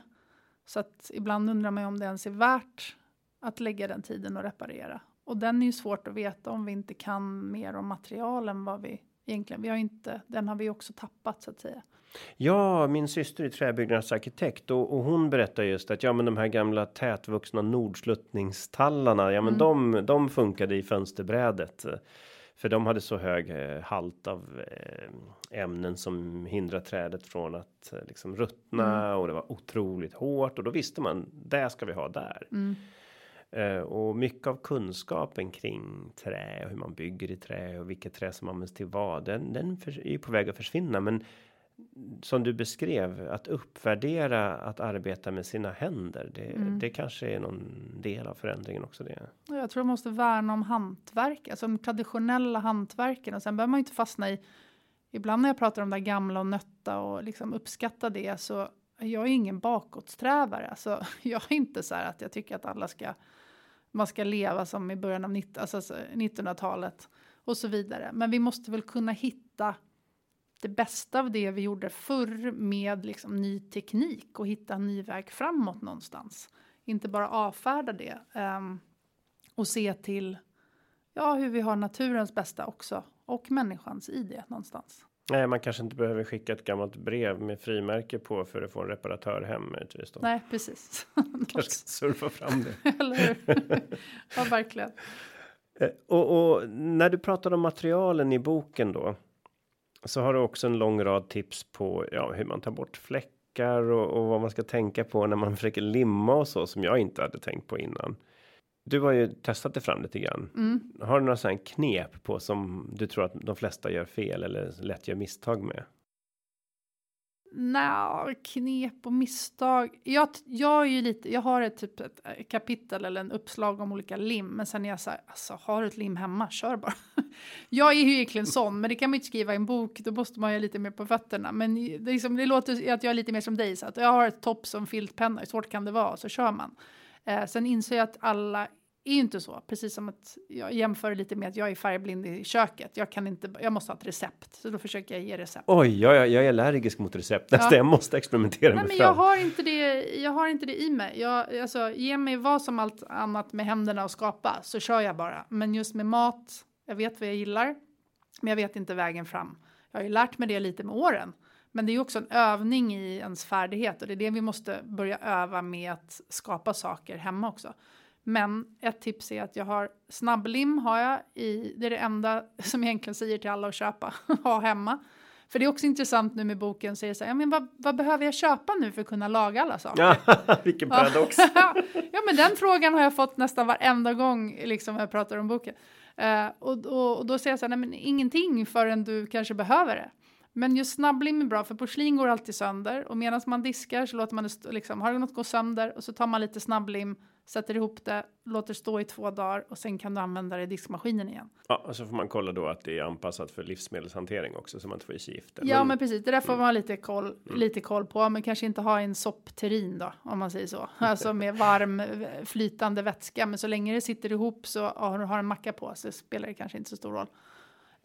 Så att ibland undrar man om det ens är värt att lägga den tiden och reparera. Och den är ju svårt att veta om vi inte kan mer om materialen vad vi egentligen. Vi har inte, den har vi också tappat så att säga. Ja, min syster är träbyggnadsarkitekt och, och hon berättar just att ja, men de här gamla tätvuxna nordsluttningstallarna, ja, men mm. de, de funkade i fönsterbrädet. För de hade så hög eh, halt av eh, ämnen som hindrar trädet från att eh, liksom ruttna mm. och det var otroligt hårt och då visste man det ska vi ha där. Mm. Eh, och mycket av kunskapen kring trä och hur man bygger i trä och vilket trä som används till vad. Den, den är ju på väg att försvinna, men som du beskrev att uppvärdera att arbeta med sina händer. Det, mm. det kanske är någon del av förändringen också det. Jag tror man måste värna om hantverk, alltså de traditionella hantverken och sen behöver man inte fastna i. Ibland när jag pratar om det gamla och nötta och liksom uppskatta det så jag är ingen bakåtsträvare. Alltså, jag är inte så här att jag tycker att alla ska man ska leva som i början av 19, alltså 1900-talet och så vidare. Men vi måste väl kunna hitta det bästa av det vi gjorde förr med liksom ny teknik och hitta en ny väg framåt någonstans. Inte bara avfärda det um, och se till ja, hur vi har naturens bästa också och människans i det någonstans. Nej, man kanske inte behöver skicka ett gammalt brev med frimärke på för att få en reparatör hem möjligtvis då. Nej, precis. kanske surfa fram det. Eller hur? ja, verkligen. Eh, och, och, när du pratar om materialen i boken då. Så har du också en lång rad tips på ja, hur man tar bort fläckar och, och vad man ska tänka på när man försöker limma och så som jag inte hade tänkt på innan. Du har ju testat det fram lite grann. Mm. Har du några sådana knep på som du tror att de flesta gör fel eller lätt gör misstag med? Nej, knep och misstag. Jag, jag är ju lite, jag har ett typ ett kapitel eller en uppslag om olika lim, men sen är jag så här, alltså har du ett lim hemma, kör bara. jag är ju egentligen sån, men det kan man inte skriva i en bok, då måste man ju lite mer på fötterna. Men det, liksom, det låter att jag är lite mer som dig, så att jag har ett topp som filtpenna, hur svårt kan det vara, så kör man. Eh, sen inser jag att alla är ju inte så, precis som att jag jämför lite med att jag är färgblind i köket. Jag kan inte, jag måste ha ett recept, så då försöker jag ge recept. Oj, jag, jag är allergisk mot recept. Nästan, ja. jag måste experimentera Nej, mig men fram. Jag har inte det. Jag har inte det i mig. Jag, alltså, ge mig vad som allt annat med händerna och skapa så kör jag bara. Men just med mat, jag vet vad jag gillar, men jag vet inte vägen fram. Jag har ju lärt mig det lite med åren. Men det är också en övning i ens färdighet och det är det vi måste börja öva med att skapa saker hemma också. Men ett tips är att jag har snabblim har jag i, det är det enda som jag egentligen säger till alla att köpa, ha hemma. För det är också intressant nu med boken, säger så här, ja, men vad, vad, behöver jag köpa nu för att kunna laga alla saker? Ja, vilken paradox. ja, men den frågan har jag fått nästan varenda gång liksom, jag pratar om boken. Uh, och, och, och, då säger jag så här, nej men ingenting förrän du kanske behöver det. Men just snabblim är bra för porslin går alltid sönder och medan man diskar så låter man det liksom, har något gå sönder och så tar man lite snabblim sätter ihop det, låter stå i två dagar och sen kan du använda det i diskmaskinen igen. Ja, och så får man kolla då att det är anpassat för livsmedelshantering också så man inte får i sig gifter. Ja, men, men precis. Det där får mm. man ha lite koll, mm. lite koll på, men kanske inte ha en soppterrin då, om man säger så. Alltså med varm flytande vätska, men så länge det sitter ihop så har du har en macka på så spelar det kanske inte så stor roll.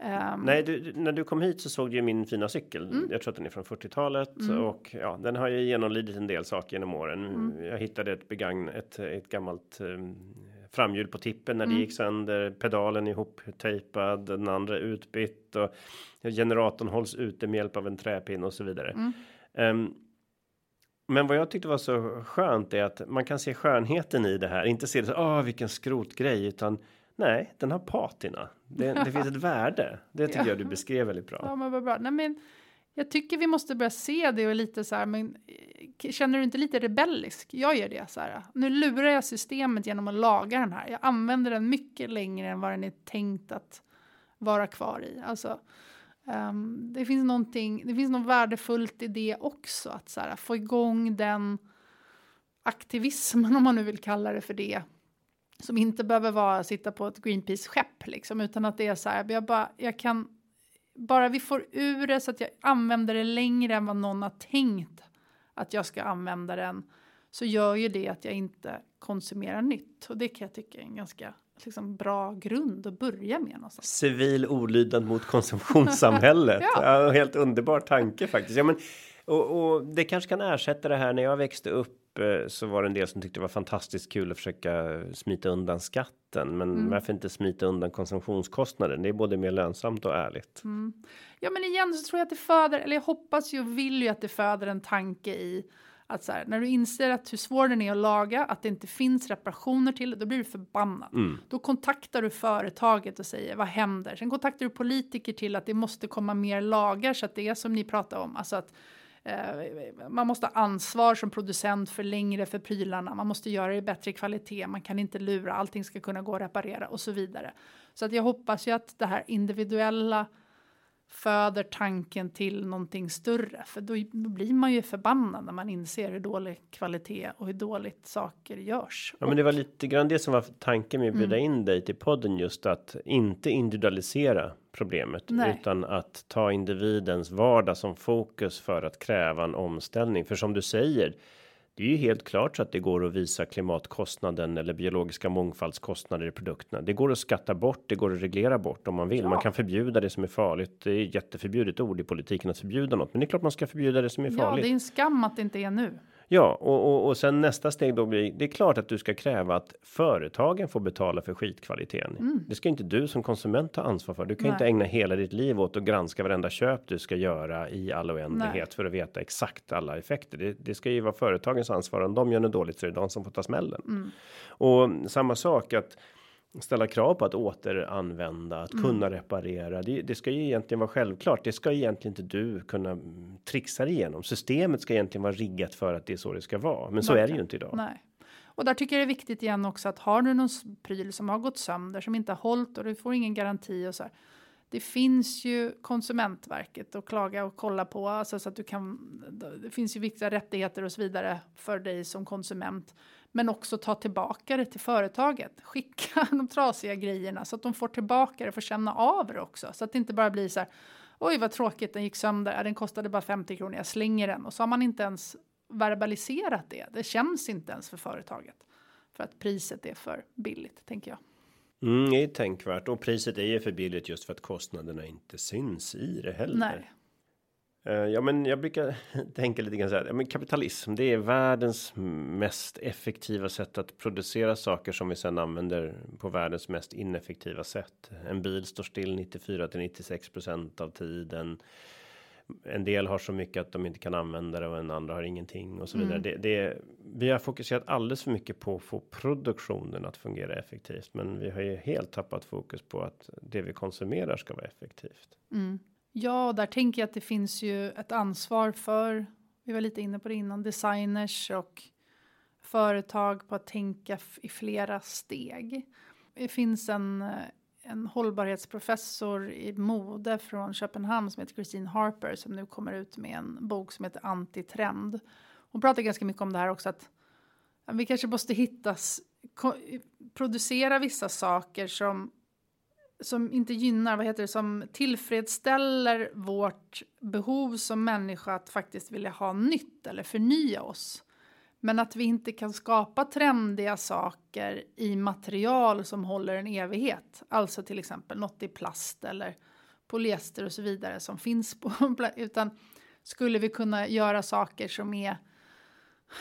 Um, Nej, du, när du kom hit så såg du min fina cykel. Mm. Jag tror att den är från 40-talet mm. och ja, den har ju genomlidit en del saker genom åren. Mm. Jag hittade ett begagn, ett, ett gammalt um, framhjul på tippen när det mm. gick sönder. Pedalen ihoptejpad, den andra utbytt och generatorn hålls ute med hjälp av en träpinne och så vidare. Um, men vad jag tyckte var så skönt är att man kan se skönheten i det här, inte se det så, åh vilken skrotgrej, utan Nej, den har patina. Det, det finns ett värde. Det tycker ja. jag du beskrev väldigt bra. Ja, men vad bra. Nej, men jag tycker vi måste börja se det och lite så här, men eh, känner du inte lite rebellisk? Jag gör det så här. Nu lurar jag systemet genom att laga den här. Jag använder den mycket längre än vad den är tänkt att vara kvar i. Alltså, um, det finns någonting, det finns något värdefullt i det också, att så här, få igång den aktivismen, om man nu vill kalla det för det, som inte behöver vara sitta på ett Greenpeace-skepp liksom, utan att det är så här, jag bara, jag kan, bara vi får ur det så att jag använder det längre än vad någon har tänkt att jag ska använda den, så gör ju det att jag inte konsumerar nytt. Och det kan jag tycka är en ganska liksom, bra grund att börja med. Någonstans. Civil olydnad mot konsumtionssamhället. ja. ja. helt underbar tanke faktiskt. Ja, men, och, och det kanske kan ersätta det här när jag växte upp så var det en del som tyckte det var fantastiskt kul att försöka smita undan skatten. Men mm. varför inte smita undan konsumtionskostnaden? Det är både mer lönsamt och ärligt. Mm. Ja, men igen så tror jag att det föder, eller jag hoppas ju och vill ju att det föder en tanke i att så här, när du inser att hur svår den är att laga, att det inte finns reparationer till då blir du förbannad. Mm. Då kontaktar du företaget och säger vad händer? Sen kontaktar du politiker till att det måste komma mer lagar så att det är som ni pratar om, alltså att Eh, man måste ha ansvar som producent för längre för prylarna. Man måste göra det i bättre kvalitet. Man kan inte lura. Allting ska kunna gå att reparera och så vidare. Så att jag hoppas ju att det här individuella föder tanken till någonting större. För då, då, blir man ju förbannad när man inser hur dålig kvalitet och hur dåligt saker görs. Ja, men det var lite grann det som var tanken med att bjuda mm. in dig till podden just att inte individualisera problemet Nej. utan att ta individens vardag som fokus för att kräva en omställning. För som du säger, det är ju helt klart så att det går att visa klimatkostnaden eller biologiska mångfaldskostnader i produkterna. Det går att skatta bort, det går att reglera bort om man vill. Ja. Man kan förbjuda det som är farligt. Det är jätteförbjudet ord i politiken att förbjuda något, men det är klart man ska förbjuda det som är farligt. Ja, det är en skam att det inte är nu. Ja, och, och, och sen nästa steg då blir det är klart att du ska kräva att företagen får betala för skitkvaliteten. Mm. Det ska inte du som konsument ta ansvar för. Du kan Nej. inte ägna hela ditt liv åt att granska varenda köp du ska göra i all oändlighet Nej. för att veta exakt alla effekter. Det, det, ska ju vara företagens ansvar. Om de gör något dåligt så är det de som får ta smällen. Mm. Och samma sak att ställa krav på att återanvända, att mm. kunna reparera. Det, det, ska ju egentligen vara självklart. Det ska egentligen inte du kunna trixa igenom. Systemet ska egentligen vara riggat för att det är så det ska vara, men så är det ju inte idag. Nej. Och där tycker jag det är viktigt igen också att har du någon pryl som har gått sönder som inte har hållit och du får ingen garanti och så här. det finns ju Konsumentverket att klaga och kolla på, alltså så att du kan, det finns ju viktiga rättigheter och så vidare för dig som konsument. Men också ta tillbaka det till företaget, skicka de trasiga grejerna så att de får tillbaka det, får känna av det också. Så att det inte bara blir så här, oj vad tråkigt, den gick sönder, den kostade bara 50 kronor, jag slänger den. Och så har man inte ens verbaliserat det, det känns inte ens för företaget. För att priset är för billigt, tänker jag. Mm, det är tänkvärt och priset är ju för billigt just för att kostnaderna inte syns i det heller. Nej. Uh, ja, men jag brukar tänka lite grann så här. Ja, men kapitalism, det är världens mest effektiva sätt att producera saker som vi sedan använder på världens mest ineffektiva sätt. En bil står still 94 till 96% av tiden en del har så mycket att de inte kan använda det och en andra har ingenting och så vidare. Mm. Det, det, vi har fokuserat alldeles för mycket på att få produktionen att fungera effektivt, men vi har ju helt tappat fokus på att det vi konsumerar ska vara effektivt. Mm. Ja, där tänker jag att det finns ju ett ansvar för. Vi var lite inne på det innan designers och företag på att tänka i flera steg. Det finns en eh, en hållbarhetsprofessor i mode från Köpenhamn som heter Christine Harper som nu kommer ut med en bok som heter Antitrend. Hon pratar ganska mycket om det här också att vi kanske måste hittas, producera vissa saker som som inte gynnar, vad heter det, som tillfredsställer vårt behov som människa att faktiskt vilja ha nytt eller förnya oss. Men att vi inte kan skapa trendiga saker i material som håller en evighet. Alltså till exempel något i plast eller polyester och så vidare som finns på utan skulle vi kunna göra saker som är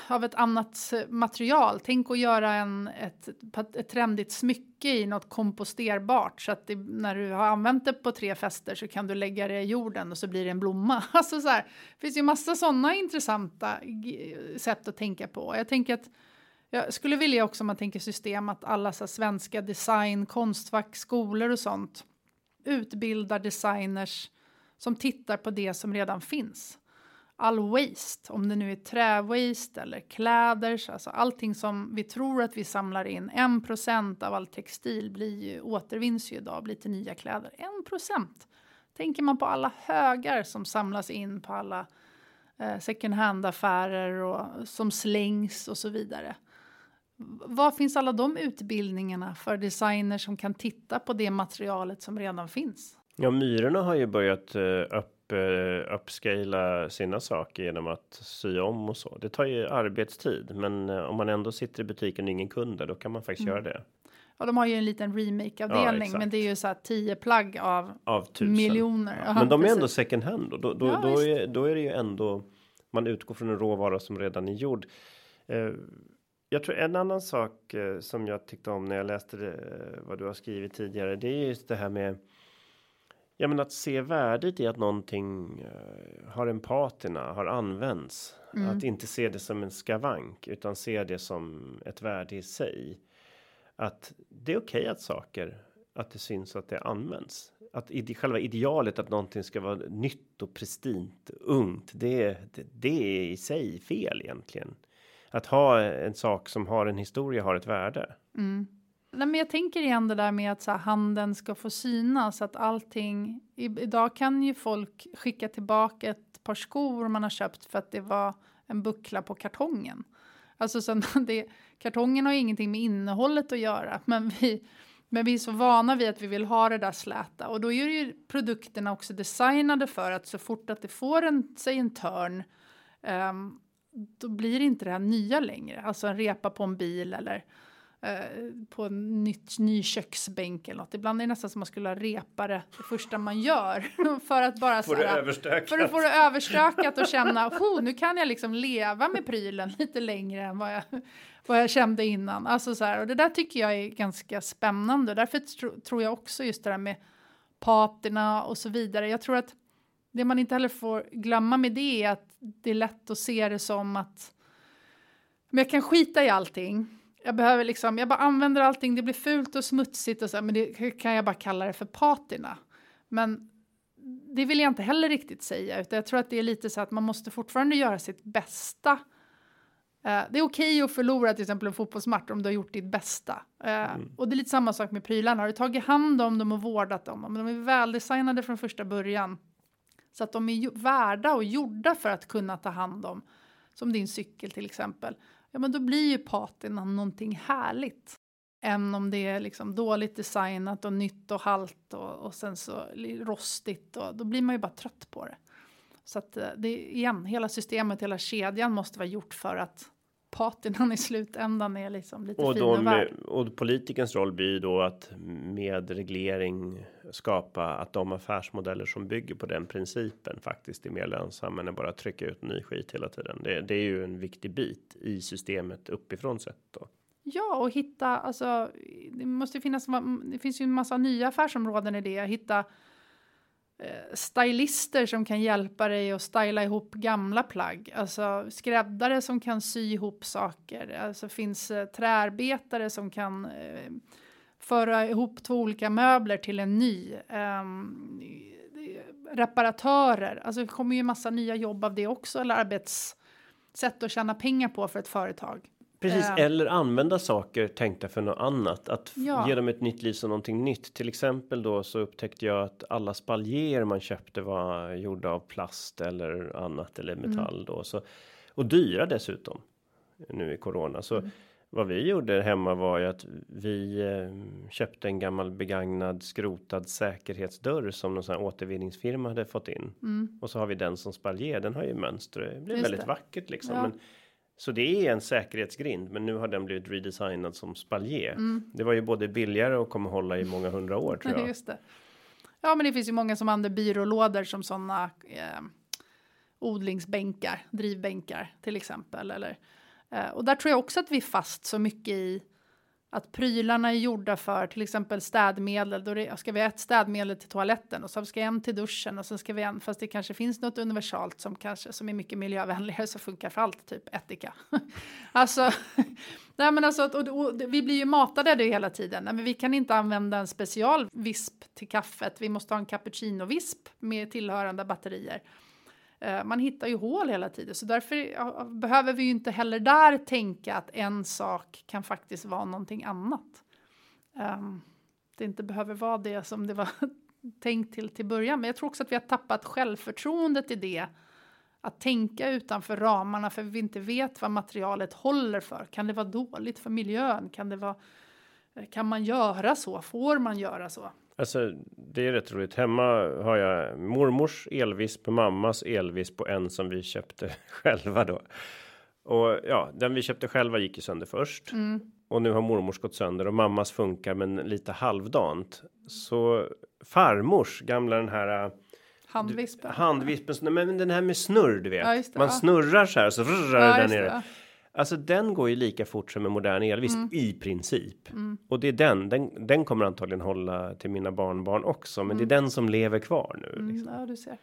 av ett annat material. Tänk att göra en, ett, ett trendigt smycke i något komposterbart så att det, när du har använt det på tre fester så kan du lägga det i jorden och så blir det en blomma. Alltså så här, det finns ju massa sådana intressanta sätt att tänka på. Jag tänker att jag skulle vilja också om man tänker system att alla så svenska design, konstfack, skolor och sånt utbildar designers som tittar på det som redan finns all waste, om det nu är träwaste eller kläder, alltså allting som vi tror att vi samlar in, 1% av all textil blir ju, återvinns ju idag, blir till nya kläder. 1%! Tänker man på alla högar som samlas in på alla eh, second hand-affärer och som slängs och så vidare. Var finns alla de utbildningarna för designers som kan titta på det materialet som redan finns? Ja, Myrorna har ju börjat eh, öppna upp uh, uppscala sina saker genom att sy om och så. Det tar ju arbetstid, men uh, om man ändå sitter i butiken och ingen kund då kan man faktiskt mm. göra det. Ja, de har ju en liten remake avdelning, ja, men det är ju så här tio plagg av, av tusen. miljoner. Ja, men de är ändå second hand och då, då, ja, då, är, då är det ju ändå man utgår från en råvara som redan är gjord. Uh, jag tror en annan sak som jag tyckte om när jag läste det, vad du har skrivit tidigare. Det är just det här med Ja, men att se värdet i att någonting uh, har en patina, har använts. Mm. Att inte se det som en skavank utan se det som ett värde i sig. Att det är okej okay att saker, att det syns att det används. Att ide, själva idealet att någonting ska vara nytt och pristint, ungt, det, det, det är i sig fel egentligen. Att ha en sak som har en historia har ett värde. Mm. Nej, men jag tänker igen det där med att så här, handeln ska få synas, att allting... I, idag kan ju folk skicka tillbaka ett par skor man har köpt för att det var en buckla på kartongen. Alltså så det, kartongen har ingenting med innehållet att göra, men vi, men vi är så vana vid att vi vill ha det där släta och då är ju produkterna också designade för att så fort att det får en, sig en törn um, då blir det inte det här nya längre, alltså en repa på en bil eller på en nytt, ny köksbänk eller något. Ibland är det nästan som man skulle ha repare det första man gör. för att bara få det överstökat. För att få det överstökat och känna, oh, nu kan jag liksom leva med prylen lite längre än vad jag, vad jag kände innan. Alltså så här, och det där tycker jag är ganska spännande. Därför tro, tror jag också just det där med patina och så vidare. Jag tror att det man inte heller får glömma med det är att det är lätt att se det som att men jag kan skita i allting jag behöver liksom, jag bara använder allting, det blir fult och smutsigt och så, men det kan jag bara kalla det för patina. Men det vill jag inte heller riktigt säga, utan jag tror att det är lite så att man måste fortfarande göra sitt bästa Eh, det är okej okay att förlora till exempel en fotbollsmatch om du har gjort ditt bästa. Eh, mm. Och det är lite samma sak med prylarna. Har du tagit hand om dem och vårdat dem? Om de är väldesignade från första början så att de är värda och gjorda för att kunna ta hand om, som din cykel till exempel, ja men då blir ju patinan någonting härligt. Än om det är liksom dåligt designat och nytt och halt och, och sen så rostigt och då blir man ju bara trött på det. Så att eh, det igen, hela systemet, hela kedjan måste vara gjort för att patinan i slutändan är liksom lite och, med, och politikens roll blir då att med reglering skapa att de affärsmodeller som bygger på den principen faktiskt är mer lönsamma än att bara trycka ut ny skit hela tiden. Det, det är ju en viktig bit i systemet uppifrån sett då. Ja, och hitta alltså. Det måste finnas. Det finns ju en massa nya affärsområden i det. Hitta Eh, stylister som kan hjälpa dig att styla ihop gamla plagg. Alltså skräddare som kan sy ihop saker. Alltså finns eh, träarbetare som kan eh, föra ihop två olika möbler till en ny. Ehm, eh, reparatörer, alltså det kommer ju massa nya jobb av det också, eller arbetssätt att tjäna pengar på för ett företag. Precis, äh, eller använda saker tänkta för något annat. Att ja. ge dem ett nytt liv som någonting nytt. Till exempel då så upptäckte jag att alla spaljer man köpte var gjorda av plast eller annat eller mm. metall mm. då. Så, och dyra dessutom. Nu i corona. Så mm. vad vi gjorde hemma var ju att vi eh, köpte en gammal begagnad skrotad säkerhetsdörr som någon sån här återvinningsfirma hade fått in. Mm. Och så har vi den som spaljer. Den har ju mönster. Det blir Just väldigt det. vackert liksom. Ja. Men, så det är en säkerhetsgrind, men nu har den blivit redesignad som spaljer. Mm. Det var ju både billigare och kommer hålla i många hundra år tror jag. Just det. Ja, men det finns ju många som använder byrålådor som sådana eh, odlingsbänkar, drivbänkar till exempel. Eller, eh, och där tror jag också att vi är fast så mycket i att prylarna är gjorda för till exempel städmedel. Då det, ska vi ha ett städmedel till toaletten och så ska en till duschen och sen ska vi en, fast det kanske finns något universalt som kanske som är mycket miljövänligare som funkar för allt, typ etika. alltså, nej men alltså, och, och, vi blir ju matade det hela tiden. Nej, men vi kan inte använda en specialvisp till kaffet. Vi måste ha en cappuccino-visp med tillhörande batterier. Eh, man hittar ju hål hela tiden, så därför behöver vi ju inte heller där tänka att en sak kan faktiskt vara någonting annat. Ehm, det inte behöver vara det som det var tänkt till till början, men jag tror också att vi har tappat självförtroendet i det. Att tänka utanför ramarna för vi inte vet vad materialet håller för. Kan det vara dåligt för miljön? Kan det vara eh, kan man göra så? Får man göra så? Alltså, det är rätt roligt. Hemma har jag mormors elvisp, mammas elvisp och en som vi köpte själva då. Och ja, den vi köpte själva gick ju sönder först. Mm. Och nu har mormors gått sönder och mammas funkar men lite halvdant. Så farmors gamla den här äh, Handvispen. Handvispen, men den här med snurr du vet. Ja, det, Man ja. snurrar så här så rrrar ja, där nere. Det. Alltså den går ju lika fort som en modern elvisp mm. i princip. Mm. Och det är den, den, den kommer antagligen hålla till mina barnbarn också. Men mm. det är mm. den som lever kvar nu. Mm, liksom. Ja, du ser.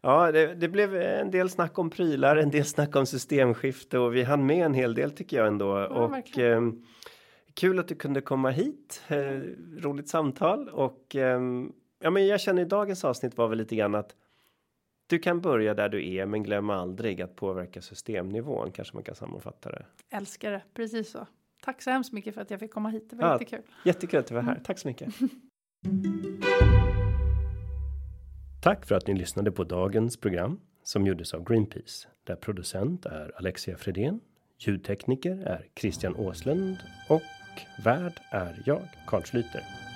Ja, det, det, blev en del snack om prylar, en del snack om systemskifte och vi hann med en hel del tycker jag ändå. Ja, och eh, kul att du kunde komma hit. Eh, roligt samtal och eh, ja, men jag känner i dagens avsnitt var väl lite grann att du kan börja där du är, men glöm aldrig att påverka systemnivån. Kanske man kan sammanfatta det. Älskar det, precis så. Tack så hemskt mycket för att jag fick komma hit. Det var ja, jättekul. Jättekul att du var här. Tack så mycket. Tack för att ni lyssnade på dagens program som gjordes av Greenpeace där producent är Alexia Fredén. Ljudtekniker är Christian Åslund och värd är jag, Carl Schlyter.